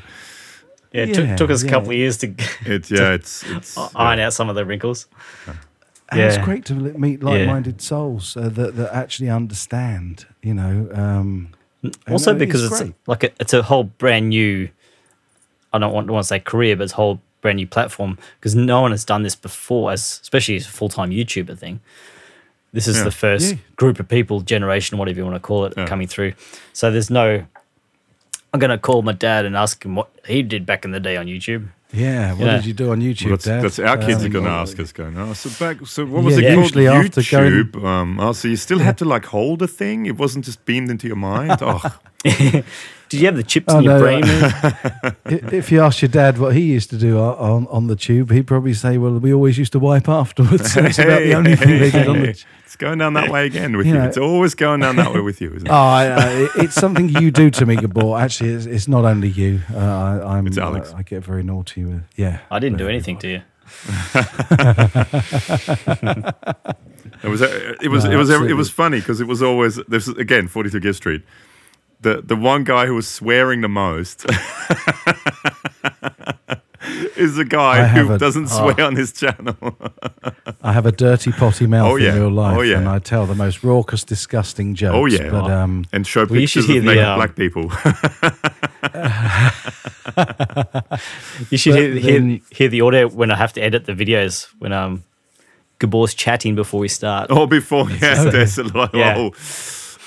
Yeah, it Yeah, took, took us a couple of years to It's yeah. It's it's iron yeah. out some of the wrinkles. And it's great to meet like-minded souls uh, that that actually understand. You know, um, and, Also, uh, because it's, great. like a, it's a whole brand new. I don't want, want to say career, but it's a whole brand new platform because no one has done this before, as especially as a full time YouTuber thing. This is Yeah. the first Yeah. group of people, generation, whatever you want to call it, Yeah. coming through. So there's no. I'm gonna call my dad and ask him what he did back in the day on YouTube. yeah. What Yeah. did you do on YouTube, Well, that's, Dad? that's our kids Um, are going to ask us, going, oh, so back, so what was Yeah, it called? usually after going- YouTube. Um, oh, so you still had to like hold a thing? It wasn't just beamed into your mind? Oh, Did you have the chips Oh, in your no, brain? If you ask your dad what he used to do on, on the tube, he'd probably say, "Well, we always used to wipe afterwards." That's about the only thing they did on the. Hey, It's going down that way again with You you. know- It's always going down that way with you, isn't it? Oh, I, I, it's something you do to me, Gabor. Actually, it's, it's not only you. Uh, I, I'm. It's Alex. I, I get very naughty with. Yeah, I didn't do very anything to you. It was uh, it was No, it was it was funny because it was always this again 42 Gear Street. The the one guy who was swearing the most is the I guy who a- doesn't oh. swear on his channel. I have a dirty potty mouth Oh, yeah. in real life, Oh, yeah. and I tell the most raucous, disgusting jokes. Oh, yeah. but um, and show Well, you should pictures of hear the, naked um, black people. You should hear, hear, then- hear the audio when I have to edit the videos when um Gabor's chatting before we start. oh, before yeah, there's a lot. Yeah. Oh,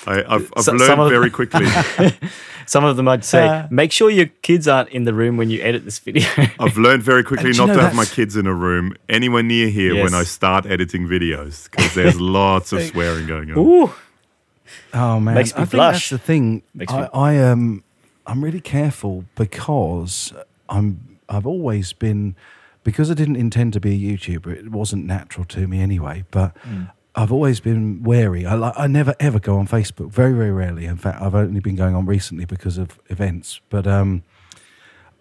I, I've, I've So- learned of- very quickly. Some of them I'd say, Uh, make sure your kids aren't in the room when you edit this video. I've learned very quickly And do you not to have my kids in a room anywhere near here when I start editing videos because there's lots of swearing going on. Ooh. Oh man, Makes me I think blush. that's the thing. Makes I, me- I um, I'm really careful because I'm. I've always been because I didn't intend to be a YouTuber. It wasn't natural to me anyway. But Mm. I've always been wary. I like. I never ever go on Facebook. Very very rarely. In fact, I've only been going on recently because of events. But um,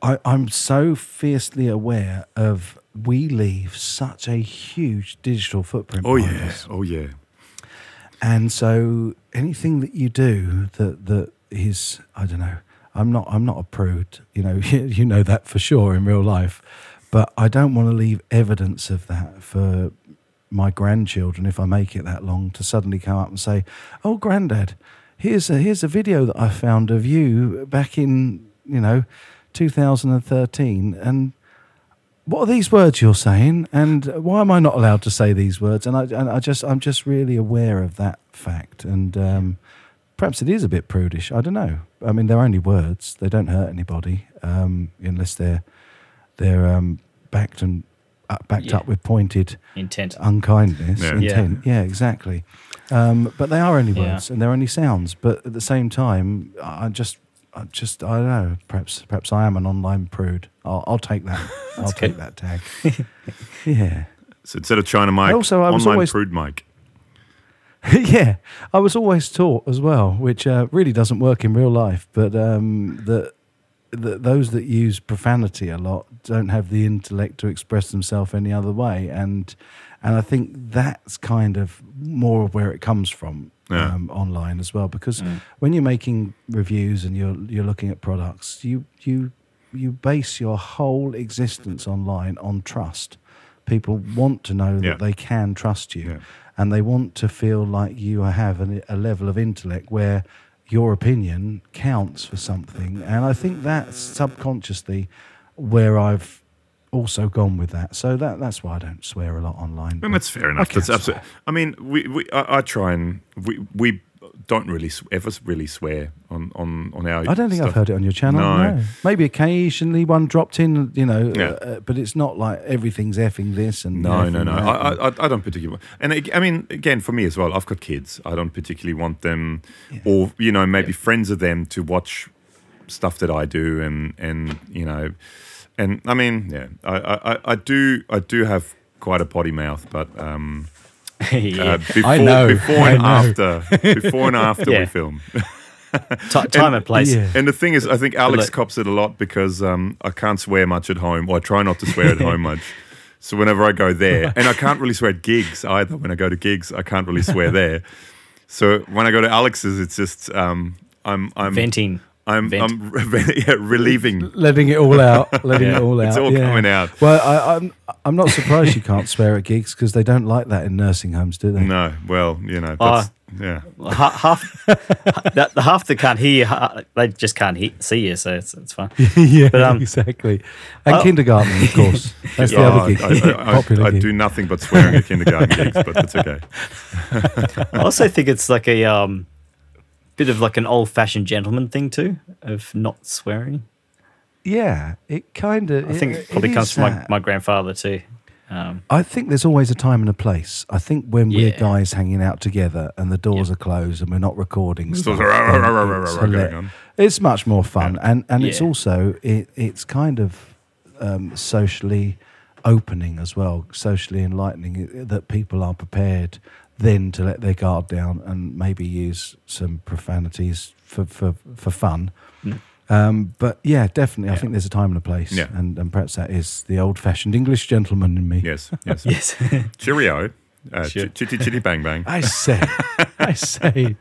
I, I'm so fiercely aware of we leave such a huge digital footprint. Oh yeah, us. oh yeah. And so anything that you do that that is I don't know. I'm not I'm not a prude, you know, you know that for sure in real life. But I don't want to leave evidence of that for my grandchildren if I make it that long to suddenly come up and say, "Oh granddad, here's a here's a video that I found of you back in, you know, 2013 and what are these words you're saying? And why am i not allowed to say these words? And i, and I just i'm just really aware of that fact and um, perhaps it is a bit prudish i don't know. I mean they're only words they don't hurt anybody um, unless they're they're um, backed and backed Yeah. up with pointed Intent. unkindness, Yeah. intent. Yeah, exactly. Um, but they are only Yeah. words and they're only sounds. But at the same time, I just, I just, I don't know. Perhaps, perhaps I am an online prude. I'll, I'll take that. I'll okay. take that tag. yeah. So instead of China Mike, Also, I was online always- prude Mike. yeah, I was always taught as well, which uh, really doesn't work in real life, but um, that that those that use profanity a lot don't have the intellect to express themselves any other way, and and I think that's kind of more of where it comes from Yeah. um, online as well, because Mm. when you're making reviews and you're you're looking at products, you you you base your whole existence online on trust. People want to know Yeah. that they can trust you Yeah. and they want to feel like you have an, a level of intellect where your opinion counts for something. And I think that's subconsciously where I've also gone with that. So that that's why I don't swear a lot online. And that's fair enough. I That's absolutely. I mean, we, we I, I try and we we don't really ever really swear on on on our. I don't think I've heard it on your channel. No. No. Maybe occasionally one dropped in, you know, Yeah. uh, uh, but it's not like everything's effing this and No, no, no. I, I, I don't particularly. And I mean, again, for me as well, I've got kids. I don't particularly want them, or you know, maybe friends of them to watch stuff that I do, and and you know, and I mean, yeah, I, I, I- I do, I do have quite a potty mouth, but um, yeah. uh, before, know, before and I know. after, before and after Yeah. we film. Ti- time and place. Yeah. And the thing is, I think Alex Look- cops it a lot because um, I can't swear much at home, or I try not to swear at home much. So whenever I go there, and I can't really swear at gigs either. When I go to gigs, I can't really swear there. So when I go to Alex's, it's just um, I'm I'm Venting. I'm vent. I'm yeah, relieving. letting it all out, letting Yeah. it all out. It's all yeah. coming out. Well, I, I'm I'm not surprised you can't swear at gigs because they don't like that in nursing homes, do they? No, well, you know, that's, yeah. Half the, the half that can't hear you, they just can't he- see you, so it's, it's fine. yeah, But, um, exactly. And oh. kindergarten, of course. That's the other gig. I, I, I, Popular I gig. do nothing but swearing at kindergarten gigs, but that's okay. I also think it's like a um, bit of like an old-fashioned gentleman thing too, of not swearing. Yeah, it kind of. I think it probably comes from my, my grandfather too. Um, I think there's always a time and a place. I think when we're guys hanging out together and the doors are closed and we're not recording stuff, it's much more fun, Yeah. and and it's also it, it's kind of um, socially opening as well, socially enlightening that people are prepared then to let their guard down and maybe use some profanities for for for fun. Mm. Um, but yeah, definitely, I think there's a time and a place, Yeah. and, and perhaps that is the old-fashioned English gentleman in me. Yes, yes. yes. Cheerio. Uh, Sure. ch- chitty chitty bang bang. I say, I say,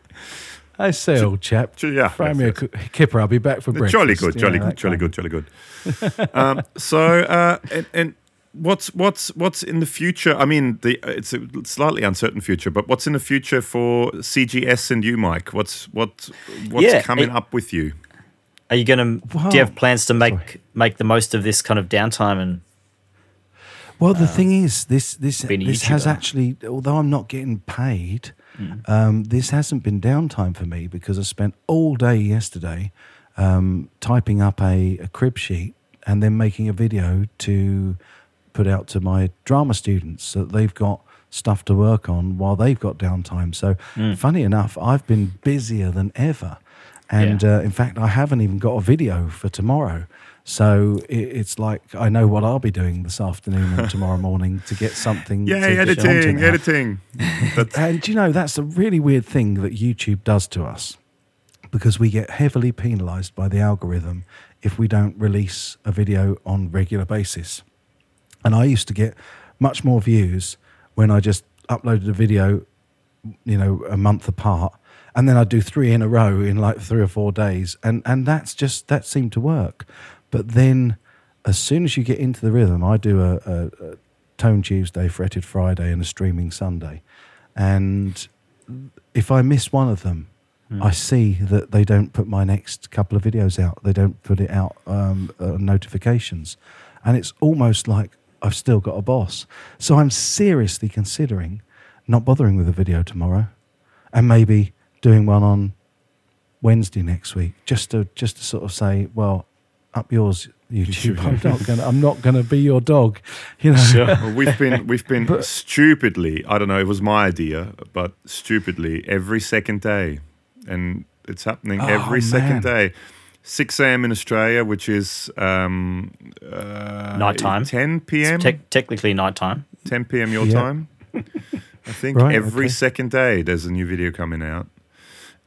I say, old chap. Ch- yeah, Fry yes, me yes. a kipper. I'll be back for breakfast. Jolly good, jolly know, good, jolly good, jolly good, jolly good. um, so, uh, and, and what's what's what's in the future? I mean, the it's a slightly uncertain future, but what's in the future for CGS and you, Mike? What's what what's Yeah, coming it- up with you? Are you going to? Wow. Do you have plans to make Sorry. make the most of this kind of downtime and? Well, the thing is, this this this has actually, although I'm not getting paid, Mm. um, this hasn't been downtime for me because I spent all day yesterday um, typing up a, a crib sheet and then making a video to put out to my drama students so that they've got stuff to work on while they've got downtime. So, Mm. funny enough, I've been busier than ever. And Yeah. uh, in fact, I haven't even got a video for tomorrow. So it, it's like I know what I'll be doing this afternoon and tomorrow morning to get something. To editing, editing. And you know, that's a really weird thing that YouTube does to us because we get heavily penalized by the algorithm if we don't release a video on regular basis. And I used to get much more views when I just uploaded a video, you know, a month apart. And then I'd do three in a row in like three or four days. And, and that's just, that seemed to work. But then as soon as you get into the rhythm, I do a, a, a Tone Tuesday, Fretted Friday, and a Streaming Sunday. And if I miss one of them, I see that they don't put my next couple of videos out. They don't put it out um, uh, notifications, and it's almost like I've still got a boss. So I'm seriously considering not bothering with a video tomorrow, and maybe doing one on Wednesday next week, just to just to sort of say, well, up yours, YouTube. I'm not gonna. I'm not gonna be your dog. You know. Well, we've been we've been stupidly. I don't know. It was my idea, but stupidly every second day, and it's happening Oh, every second day. 6 a.m. in Australia, which is um, uh, Nighttime. 10 p.m. Tec- technically nighttime. 10 p.m. your Yeah. time. I think Right, every okay. second day there's a new video coming out.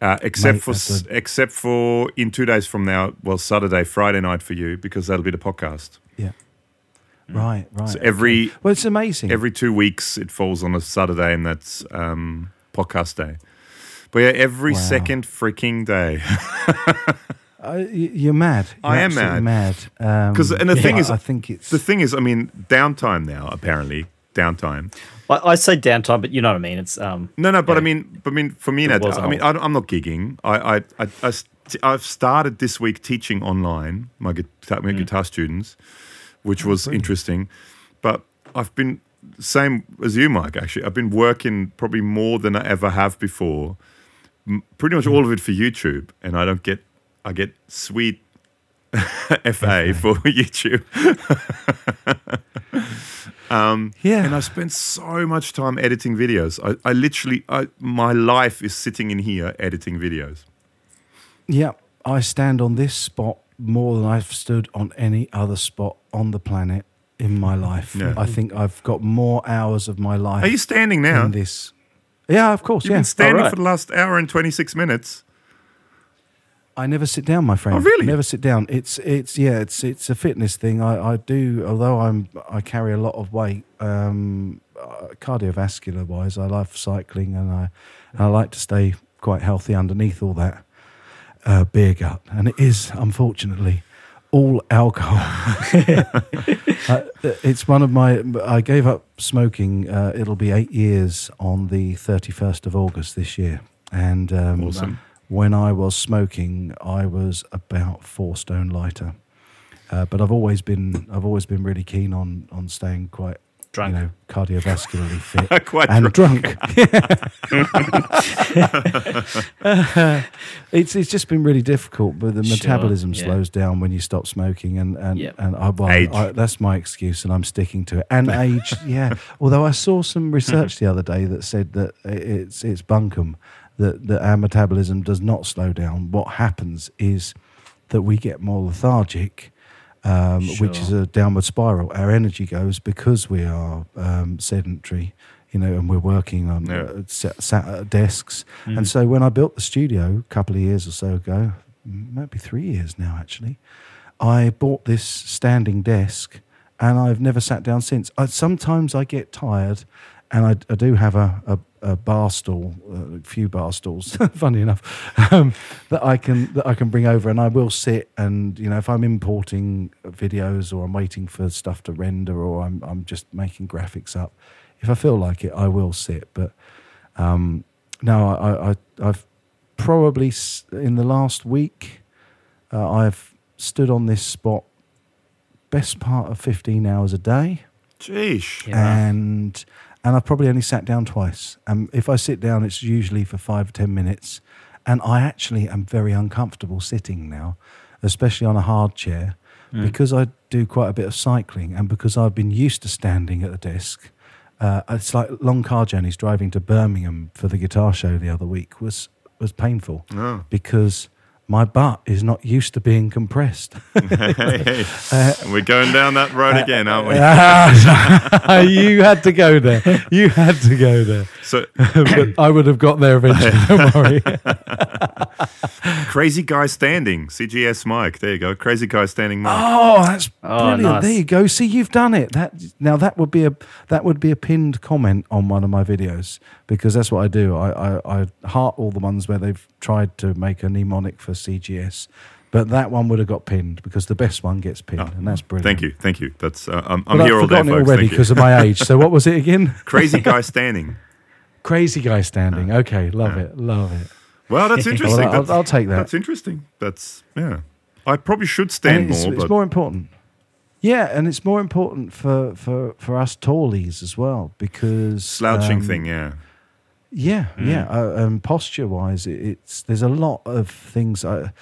Uh, except Mate, for that's s a- except for in two days from now, well, Saturday, Friday night for you because that'll be the podcast. Yeah. Right. Right. So every Well, it's amazing. every two weeks it falls on a Saturday, and that's um, podcast day. But yeah, every Wow. second freaking day. Uh, you're mad. You're I am absolutely mad. Um, 'Cause- and the thing is- I think it's the thing is, I mean, downtime now apparently downtime. I, I say downtime, but you know what I mean. It's um. No, no, but Yeah. I mean, but I mean, for me, It Nat, was I mean, I, I'm not gigging. I, I, I, I st- I've started this week teaching online my guitar, my guitar students, which was brilliant. interesting. But I've been same as you, Mike. Actually, I've been working probably more than I ever have before. Pretty much all of it for YouTube, and I don't get. I get sweet FA for YouTube. Um, yeah. And I spent so much time editing videos. I, I literally, I, my life is sitting in here editing videos. Yeah, I stand on this spot more than I've stood on any other spot on the planet in my life. Yeah. I think I've got more hours of my life Are you standing now? in this. Yeah, of course. You've yeah, been standing Alright. for the last hour and 26 minutes. I never sit down, my friend. Oh, really? Never sit down. It's it's yeah, it's it's a fitness thing. I, I do although I'm I carry a lot of weight. Um, uh, cardiovascular wise, I love cycling and I and I like to stay quite healthy underneath all that uh, beer gut, and it is unfortunately all alcohol. uh, it's one of my. I gave up smoking. Uh, it'll be eight years on the thirty first of August this year, and um, Awesome. When I was smoking, I was about four stone lighter. Uh, but I've always been I've always been really keen on on staying quite Drunk. you know cardiovascularly fit Quite and drunk. drunk. it's it's just been really difficult, but the Sure, metabolism yeah. slows down when you stop smoking, and and Yeah. and I, well, Age. I, that's my excuse, and I'm sticking to it. And age, yeah. Although I saw some research the other day that said that it's it's bunkum that that our metabolism does not slow down. What happens is that we get more lethargic. Um, Which is a downward spiral. Our energy goes because we are um, sedentary, you know, and we're working on Yeah. uh, sat, sat at desks. And so when I built the studio a couple of years or so ago, maybe three years now actually, I bought this standing desk and I've never sat down since. I, sometimes I get tired and I, I do have a, a, a bar stool, a few bar stools, funny enough, um, that I can that I can bring over, and I will sit and you know if I'm importing videos or I'm waiting for stuff to render or I'm I'm just making graphics up, if I feel like it, I will sit. But um, no, I, I I've probably in the last week uh, I've stood on this spot best part of 15 hours a day Jeesh. Yeah. and and I've probably only sat down twice. And if I sit down, it's usually for five or ten minutes. And I actually am very uncomfortable sitting now, especially on a hard chair, because I do quite a bit of cycling and because I've been used to standing at the desk. Uh, it's like long car journeys driving to Birmingham for the guitar show the other week was was painful Oh. because my butt is not used to being compressed. Hey, we're going down that road again, aren't we? Ah, you had to go there. You had to go there. So, but I would have got there eventually. Don't worry. crazy guy standing, CGS Mike. There you go. Crazy guy standing Mike. Oh, that's Oh, brilliant. nice. There you go. See, you've done it. That now that would be a that would be a pinned comment on one of my videos because that's what I do. I I, I heart all the ones where they've tried to make a mnemonic for CGS. But that one would have got pinned because the best one gets pinned, and that's brilliant. Thank you, thank you. That's uh, I'm, But I'm I've all day, forgotten it folks. already because of my age. So what was it again? Crazy guy standing. Crazy guy standing. Okay, love it, love it. Well, that's interesting. Well, I'll- That's- I'll take that. That's interesting. That's yeah. I probably should stand it's, more, it's but more important. Yeah, and it's more important for for for us tallies as well because slouching um, thing. Yeah. Yeah, Mm. yeah. Uh, um, posture wise, it, it's there's a lot of things. I,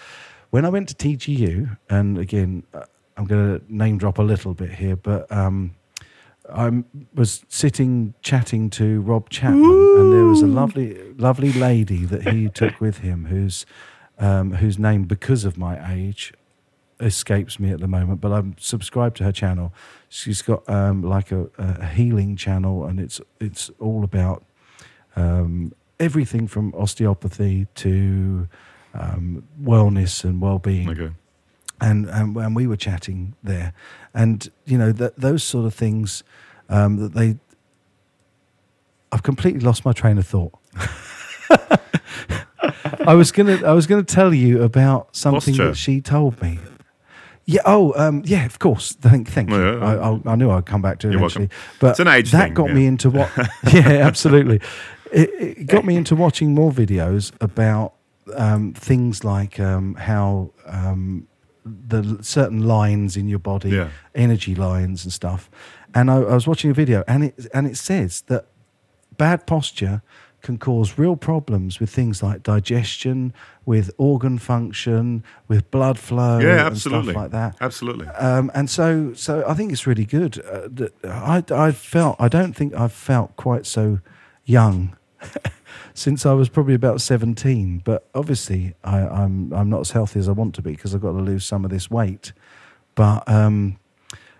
when I went to TGU, and again, uh, I'm going to name drop a little bit here, but um, I was sitting chatting to Rob Chapman, and there was a lovely, lovely lady that he took with him, whose um, whose name, because of my age, escapes me at the moment. But I'm subscribed to her channel. She's got um, like a, a healing channel, and it's it's all about um, everything from osteopathy to um, wellness and well-being Okay. And and, and we were chatting there, and you know that those sort of things um, that they. I've completely lost my train of thought. I was gonna I was gonna tell you about something Posture. that she told me. Yeah. Oh, um, yeah. Of course. Thank, thank you. Yeah, yeah. I, I, I knew I'd come back to it You're eventually. welcome. But It's an age that thing, got yeah. me into what? yeah, absolutely. It, it got me into watching more videos about um, things like um, how um, the certain lines in your body, Yeah. energy lines and stuff. And I, I was watching a video, and it and it says that bad posture can cause real problems with things like digestion, with organ function, with blood flow, Yeah, and absolutely. stuff like that. Absolutely. Um, and so, so I think it's really good. Uh, that I, I felt, I don't think I've felt quite so young since I was probably about seventeen. But obviously, I, I'm I'm not as healthy as I want to be because I've got to lose some of this weight. But um,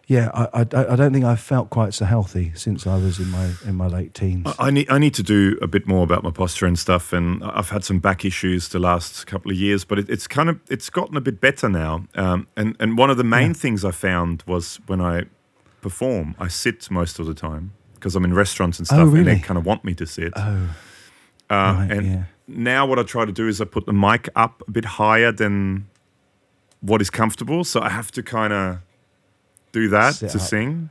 yeah, I, I, I don't think I've felt quite so healthy since I was in my in my late teens. I need I need to do a bit more about my posture and stuff, and I've had some back issues the last couple of years, but it, it's kind of it's gotten a bit better now. Um, and and one of the main Yeah. things I found was when I perform, I sit most of the time because I'm in restaurants and Oh, stuff, and they kind of want me to sit. oh, Uh, right, and yeah. now what I try to do is I put the mic up a bit higher than what is comfortable, so I have to kind of do that Sit to up. sing.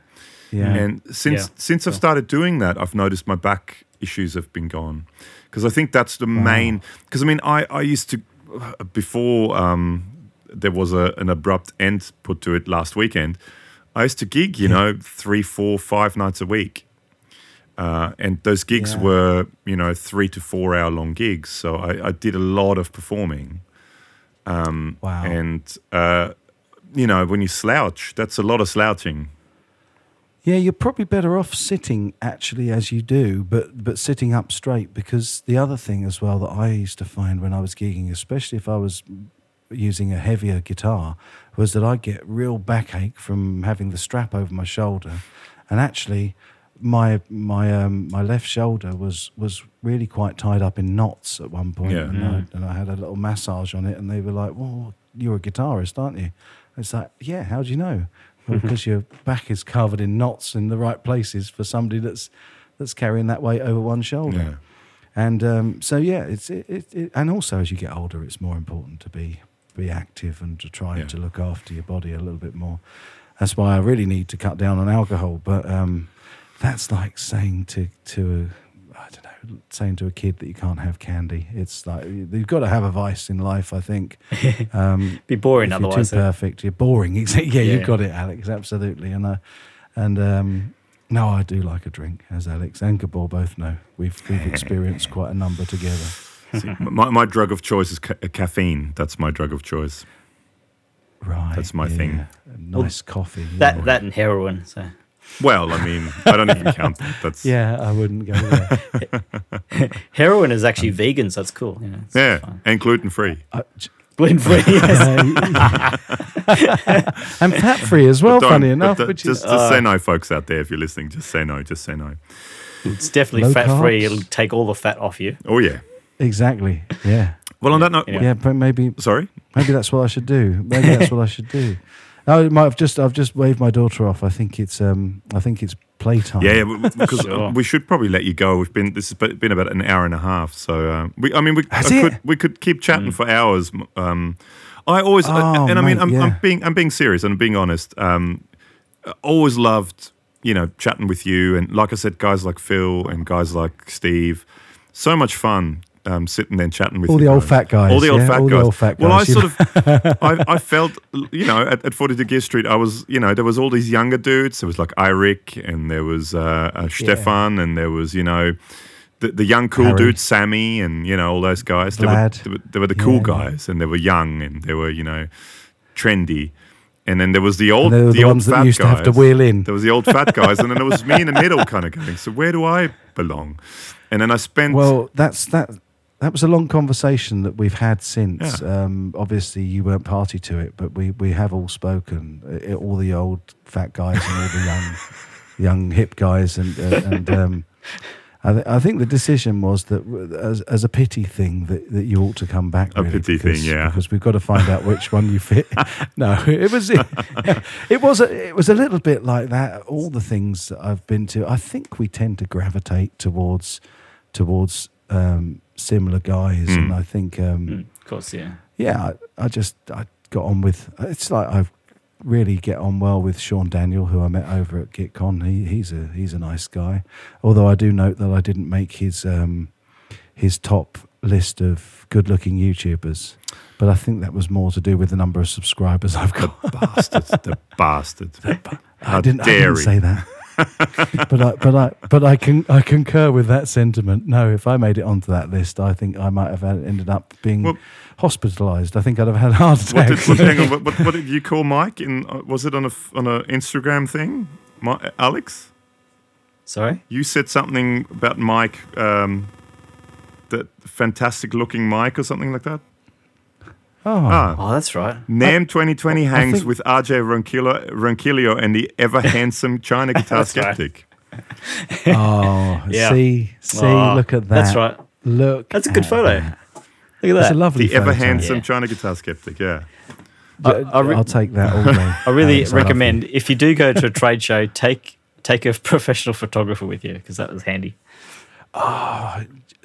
yeah, And since Yeah. since I've started doing that, I've noticed my back issues have been gone. Because I think that's the Wow. main. Because I mean, I I used to before um, there was a, an abrupt end put to it last weekend. I used to gig, you Yeah. know, three, four, five nights a week. Uh, and those gigs Yeah. were, you know, three to four hour long gigs. So I, I did a lot of performing. wow. And, uh, you know, when you slouch, that's a lot of slouching. Yeah, you're probably better off sitting actually as you do, but but sitting up straight because the other thing as well that I used to find when I was gigging, especially if I was using a heavier guitar, was that I get real backache from having the strap over my shoulder, and actually my my um, my left shoulder was was really quite tied up in knots at one point, Yeah. and, I, and I had a little massage on it, and they were like, "Well, you're a guitarist, aren't you?" It's like, "Yeah, how do you know?" Well, because your back is covered in knots in the right places for somebody that's that's carrying that weight over one shoulder. Yeah. And um, so yeah, it's it, it, it, and also as you get older, it's more important to be be active and to try Yeah. to look after your body a little bit more. That's why I really need to cut down on alcohol. But um, that's like saying to to I don't know, saying to a kid that you can't have candy. It's like you've got to have a vice in life. I think. Um, Be boring if you're otherwise. too eh? perfect, you're boring. Yeah, Yeah. you've got it, Alex. Absolutely. And uh, and um, no, I do like a drink, as Alex and Gabor both know. We've we've experienced quite a number together. See, my, my drug of choice is ca- caffeine. That's my drug of choice. Right. That's my thing. A nice coffee. That yeah. that and heroin. So Well, I mean, I don't even count that. That's Yeah, I wouldn't go there. heroin is actually vegan, so that's cool. You know, it's yeah, fine. and gluten free. I- j- gluten free. yes. and fat free as well. Funny enough, don't- which just is just say Uh, no, folks out there. If you're listening, just say no. Just say no. It's definitely Low fat free. It'll take all the fat off you. Oh yeah. exactly. Yeah, Well, on that note, Yeah. yeah. But maybe sorry. maybe that's what I should do. Maybe that's what I should do. I might have just I've just waved my daughter off. I think it's um I think it's playtime. Yeah, yeah, because Sure. we should probably let you go. We've been this has been about an hour and a half. So uh, we, I mean, we Has I it? could we could keep chatting for hours. Um, I always, Oh, and I mean, mate, I'm, yeah. I'm being I'm being serious and I'm being honest. Um, always loved you know chatting with you and like I said, guys like Phil and guys like Steve. So much fun. Um, sitting there and chatting with All the old guys. fat guys. all the old yeah? fat all guys. The old fat well, I sort of, I, I felt, you know, at, at 42 Gear Street, I was, you know, there was all these younger dudes. There was like Eirik, and there was uh, uh, Stefan, and there was, you know, the, the young cool Harry. dudes, Sammy, and you know all those guys. They were, they were, they were the cool Yeah, yeah. guys, and they were young, and they were, you know, trendy. and then there was the old the, the old ones that fat used to guys. have to wheel in. There was the old fat guys, and then there was me in the middle, kind of going. So where do I belong? And then I spent. Well, that's that. That was a long conversation that we've had since. Yeah. Um, obviously, you weren't party to it, but we, we have all spoken. Uh, all the old fat guys and all the young young hip guys, and uh, and um, I, th- I think the decision was that as, as a pity thing that, that you ought to come back. A really, pity thing, because- yeah. Because we've got to find out which one you fit. no, it was it, was a, it was a little bit like that. All the things that I've been to, I think we tend to gravitate towards towards um, similar guys, Mm. and I think um, Mm, of course, yeah. yeah, I, I just I got on with. It's like I really get on well with Sean Daniel, who I met over at GitCon. He, he's a he's a nice guy. Although I do note that I didn't make his um, his top list of good-looking YouTubers, but I think that was more to do with the number of subscribers I've got. bastards, the bastards. How I didn't, I dare didn't say that. But I, but I, but I can, I concur with that sentiment. No, if I made it onto that list, I think I might have ended up being Well- hospitalised. I think I'd have had a heart What did, what, hang on, what, what, what did you call Mike? In uh, was it on a f- on a Instagram thing? Mi- Alex, Sorry? you said something about Mike, um, that fantastic looking Mike or something like that. Oh, Ah, Oh, that's right. NAMM 2020 I hangs think- with RJ Ronquillo, Ronquillo and the ever handsome China guitar skeptic. oh, Yeah. see, see, Oh, look at that. That's right. Look, That's a good photo. that. Look at That's that. a lovely The ever handsome Yeah. China guitar skeptic. Yeah. I- I re- I'll take that all day. I really Alex, recommend you. if you do go to a trade show, take take a professional photographer with you because that was handy.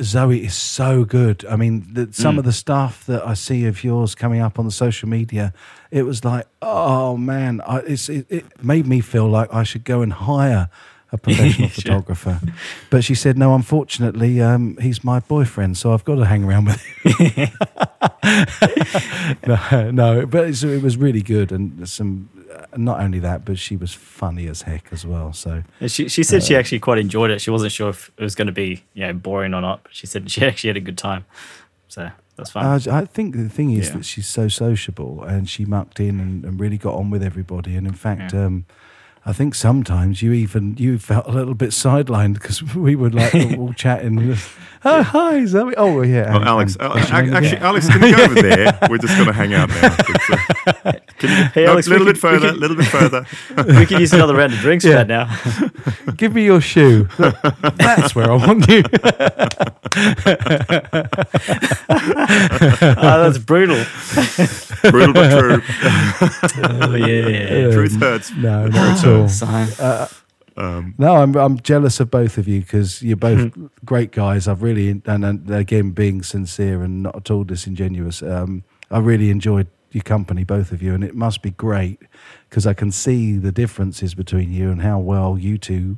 Zoe is so good. I mean, the, some Mm. of the stuff that I see of yours coming up on the social media, it was like, oh man, I, it's, it, it made me feel like I should go and hire a professional Sure. photographer. But she said, no, unfortunately, um, he's my boyfriend, so I've got to hang around with him. no, no, but it's, it was really good, and some. Uh, Not only that, but she was funny as heck as well. So she she said she actually quite enjoyed it. She wasn't sure if it was going to be you know boring or not, but she said she actually had a good time. So that's fine. I, I think the thing is Yeah. that she's so sociable and she mucked in and, and really got on with everybody. And in fact, Yeah. um, I think sometimes you even you felt a little bit sidelined because we were like all chatting. and just, oh, hi, Zoe. Oh, yeah. Oh, and- Alex, and- uh, what's your ac- name actually, again? Alex, can you go over there? We're just going to hang out now. It's, uh, can you, Hey, no, Alex, a we little could- bit further, a little bit further. we could use another round of drinks Yeah. for that now. give me your shoe. That's where I want you. Oh, that's brutal. Brutal but true. Oh, yeah. Truth hurts. No, not at all. Um, No, I'm I'm jealous of both of you because you're both great guys. I've really and, and again being sincere and not at all disingenuous. Um, I really enjoyed your company, both of you, and it must be great because I can see the differences between you and how well you two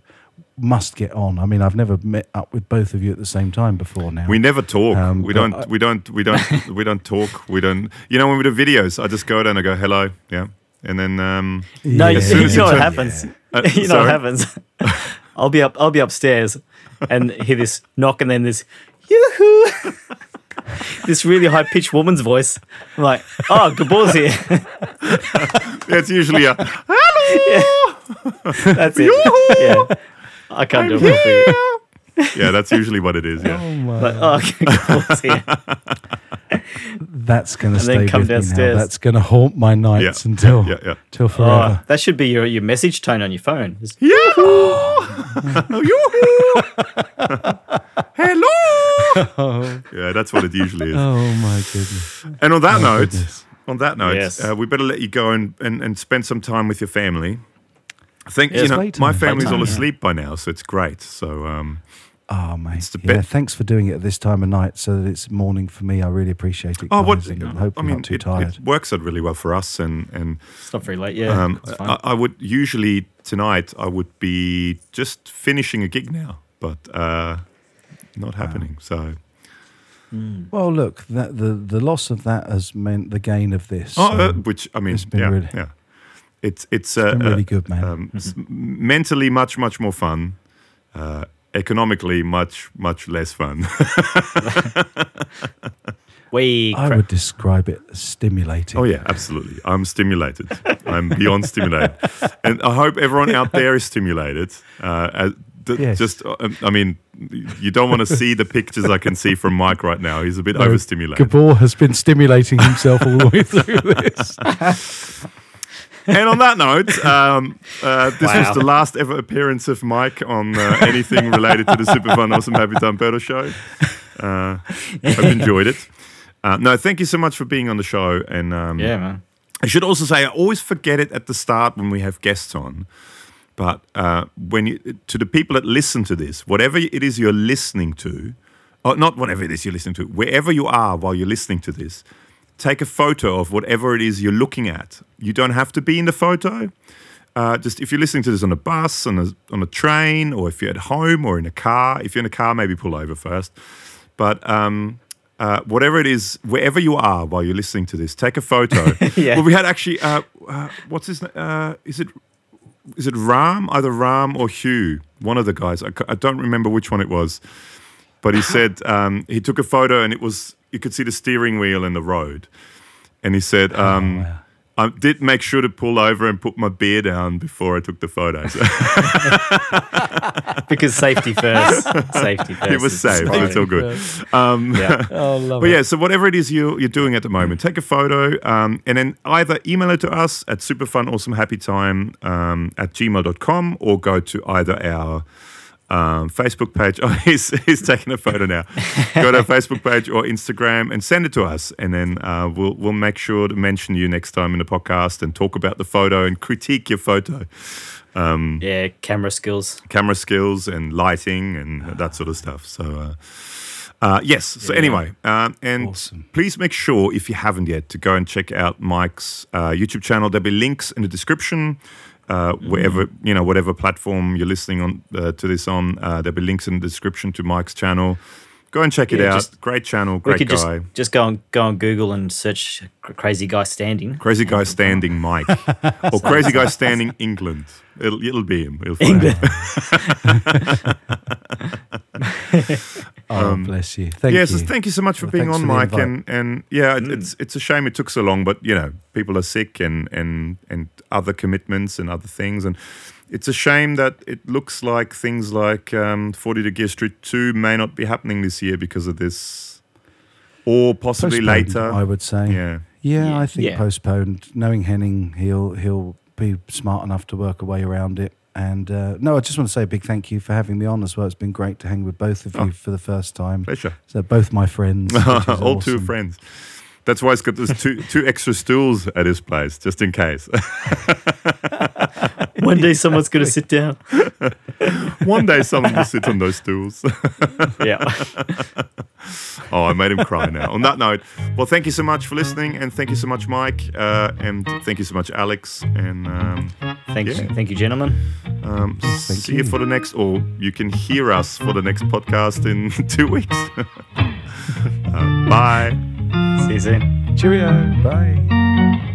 must get on. I mean, I've never met up with both of you at the same time before. Now we never talk. Um, we don't. I- we don't. We don't. we don't talk. We don't. You know, when we do videos, I just go down and I go hello, yeah, and then um, no, Yeah, you, soon as you know you what turn- happens. Uh, you know what happens. I'll be up. I'll be upstairs, and hear this knock, and then this yoo-hoo, this really high pitched woman's voice. I'm like, oh, Gabor's here. yeah, it's usually a hello That's it. Yeah, I can't do it. properly. yeah. That's usually what it is. Yeah. Oh my! Like, oh, Gabor's here. that's going to and then stay come with me downstairs. now. That's going to haunt my nights Yeah. until Yeah. Yeah. till Oh, forever. that should be your, your message tone on your phone. Just, Yahoo! Yoo-hoo! Hello! Yeah, that's what it usually is. Oh my goodness! And on that Oh, note, goodness. on that note, Yes. uh, we better let you go and, and, and spend some time with your family. I think Yeah, you know my family's Playtime, all yeah. asleep by now, so it's great. So um, Oh mate, yeah. bit- Thanks for doing it at this time of night, so that it's morning for me. I really appreciate it. oh, what? guys, and I I hope you're mean, not too it, tired. it works out really well for us, and and it's not very late. Yeah, um, fine. I, I would usually tonight I would be just finishing a gig now, but uh, not happening. So Well, look, that, the the loss of that has meant the gain of this. oh, so uh, which I mean, it's been yeah, really- yeah. It's it's, uh, been really uh, good, man. um, s- mentally much much more fun. Uh, economically much much less fun. way. I would describe it as stimulating. Oh yeah, absolutely. I'm stimulated. I'm beyond stimulated, and I hope everyone out there is stimulated. Uh, as, th- Yes. Just, uh, I mean, you don't want to see the pictures I can see from Mike right now. He's a bit No, overstimulated. Gabor has been stimulating himself all the way through this. and on that note, um, uh, this Wow. was the last ever appearance of Mike on uh, anything related to the Super Fun Awesome Happy Time Pedal Show. Uh, you enjoyed it. Uh, no, thank you so much for being on the show. And um, yeah, man. I should also say I always forget it at the start when we have guests on. But uh, when you, to the people that listen to this, whatever it is you're listening to, or not whatever it is you're listening to, wherever you are while you're listening to this, take a photo of whatever it is you're looking at. You don't have to be in the photo. Uh, just if you're listening to this on a bus, on a, on a train, or if you're at home or in a car, if you're in a car, maybe pull over first. But um, uh, whatever it is, wherever you are while you're listening to this, take a photo. Yeah. Well, we had actually, uh, uh, what's his name? Uh, is it is it Ram? Either Ram or Hugh, one of the guys. I don't remember which one it was, but he said um, he took a photo and it was you could see the steering wheel in the road, and he said. Um, wow. I did make sure to pull over and put my beer down before I took the photos. Because safety first. safety first. it was safe. the It's all good. Um, Yeah. Oh, love But it. yeah, so whatever it is you, you're doing at the moment, take a photo um, and then either email it to us at superfunawesomehappytime um, at gmail.com or go to either our um, Facebook page. Oh, he's, he's taking a photo now. go to our Facebook page or Instagram and send it to us. And then uh, we'll, we'll make sure to mention you next time in the podcast and talk about the photo and critique your photo. Yeah, camera skills. camera skills and lighting and that sort of stuff. So, uh, uh, yes. So, Yeah. anyway, um, and Awesome. please make sure, if you haven't yet, to go and check out Mike's uh, YouTube channel. There'll be links in the description. Uh, wherever you know, whatever platform you're listening on uh, to this on, uh, there'll be links in the description to Mike's channel. Go and check it Yeah, out. just- great channel, We great could guy. just just go on go on Google and search crazy guy standing. Crazy guy standing Mike, or crazy guy standing England. It'll, it'll be him. It'll find him. Oh, um, bless you. Thank you. yes, you. thank you so much for Well, being on, for Mike. And and yeah, it- mm. it's it's a shame it took so long, but you know, people are sick and and and other commitments and other things, and it's a shame that it looks like things like um, 42 Gear Street Two may not be happening this year because of this, or possibly Postponed, later. I would say. yeah, Yeah, Yeah, I think yeah. postponed. Knowing Henning, he'll he'll be smart enough to work a way around it. And uh, no, I just want to say a big thank you for having me on as well. It's been great to hang with both of you Oh. for the first time. pleasure. So both my friends, which is All two friends. That's why it's got those two two extra stools at his place, just in case. One day someone's gonna sit down. One day someone will sit on those stools. Yeah. Oh, I made him cry now. On that note, well, thank you so much for listening, and thank you so much, Mike, uh, and thank you so much, Alex, and um, Thank Yeah. you, thank you, gentlemen. um, see you. you. for the next, or you can hear us for the next podcast in two weeks. uh, bye. See you soon. Cheerio. Bye.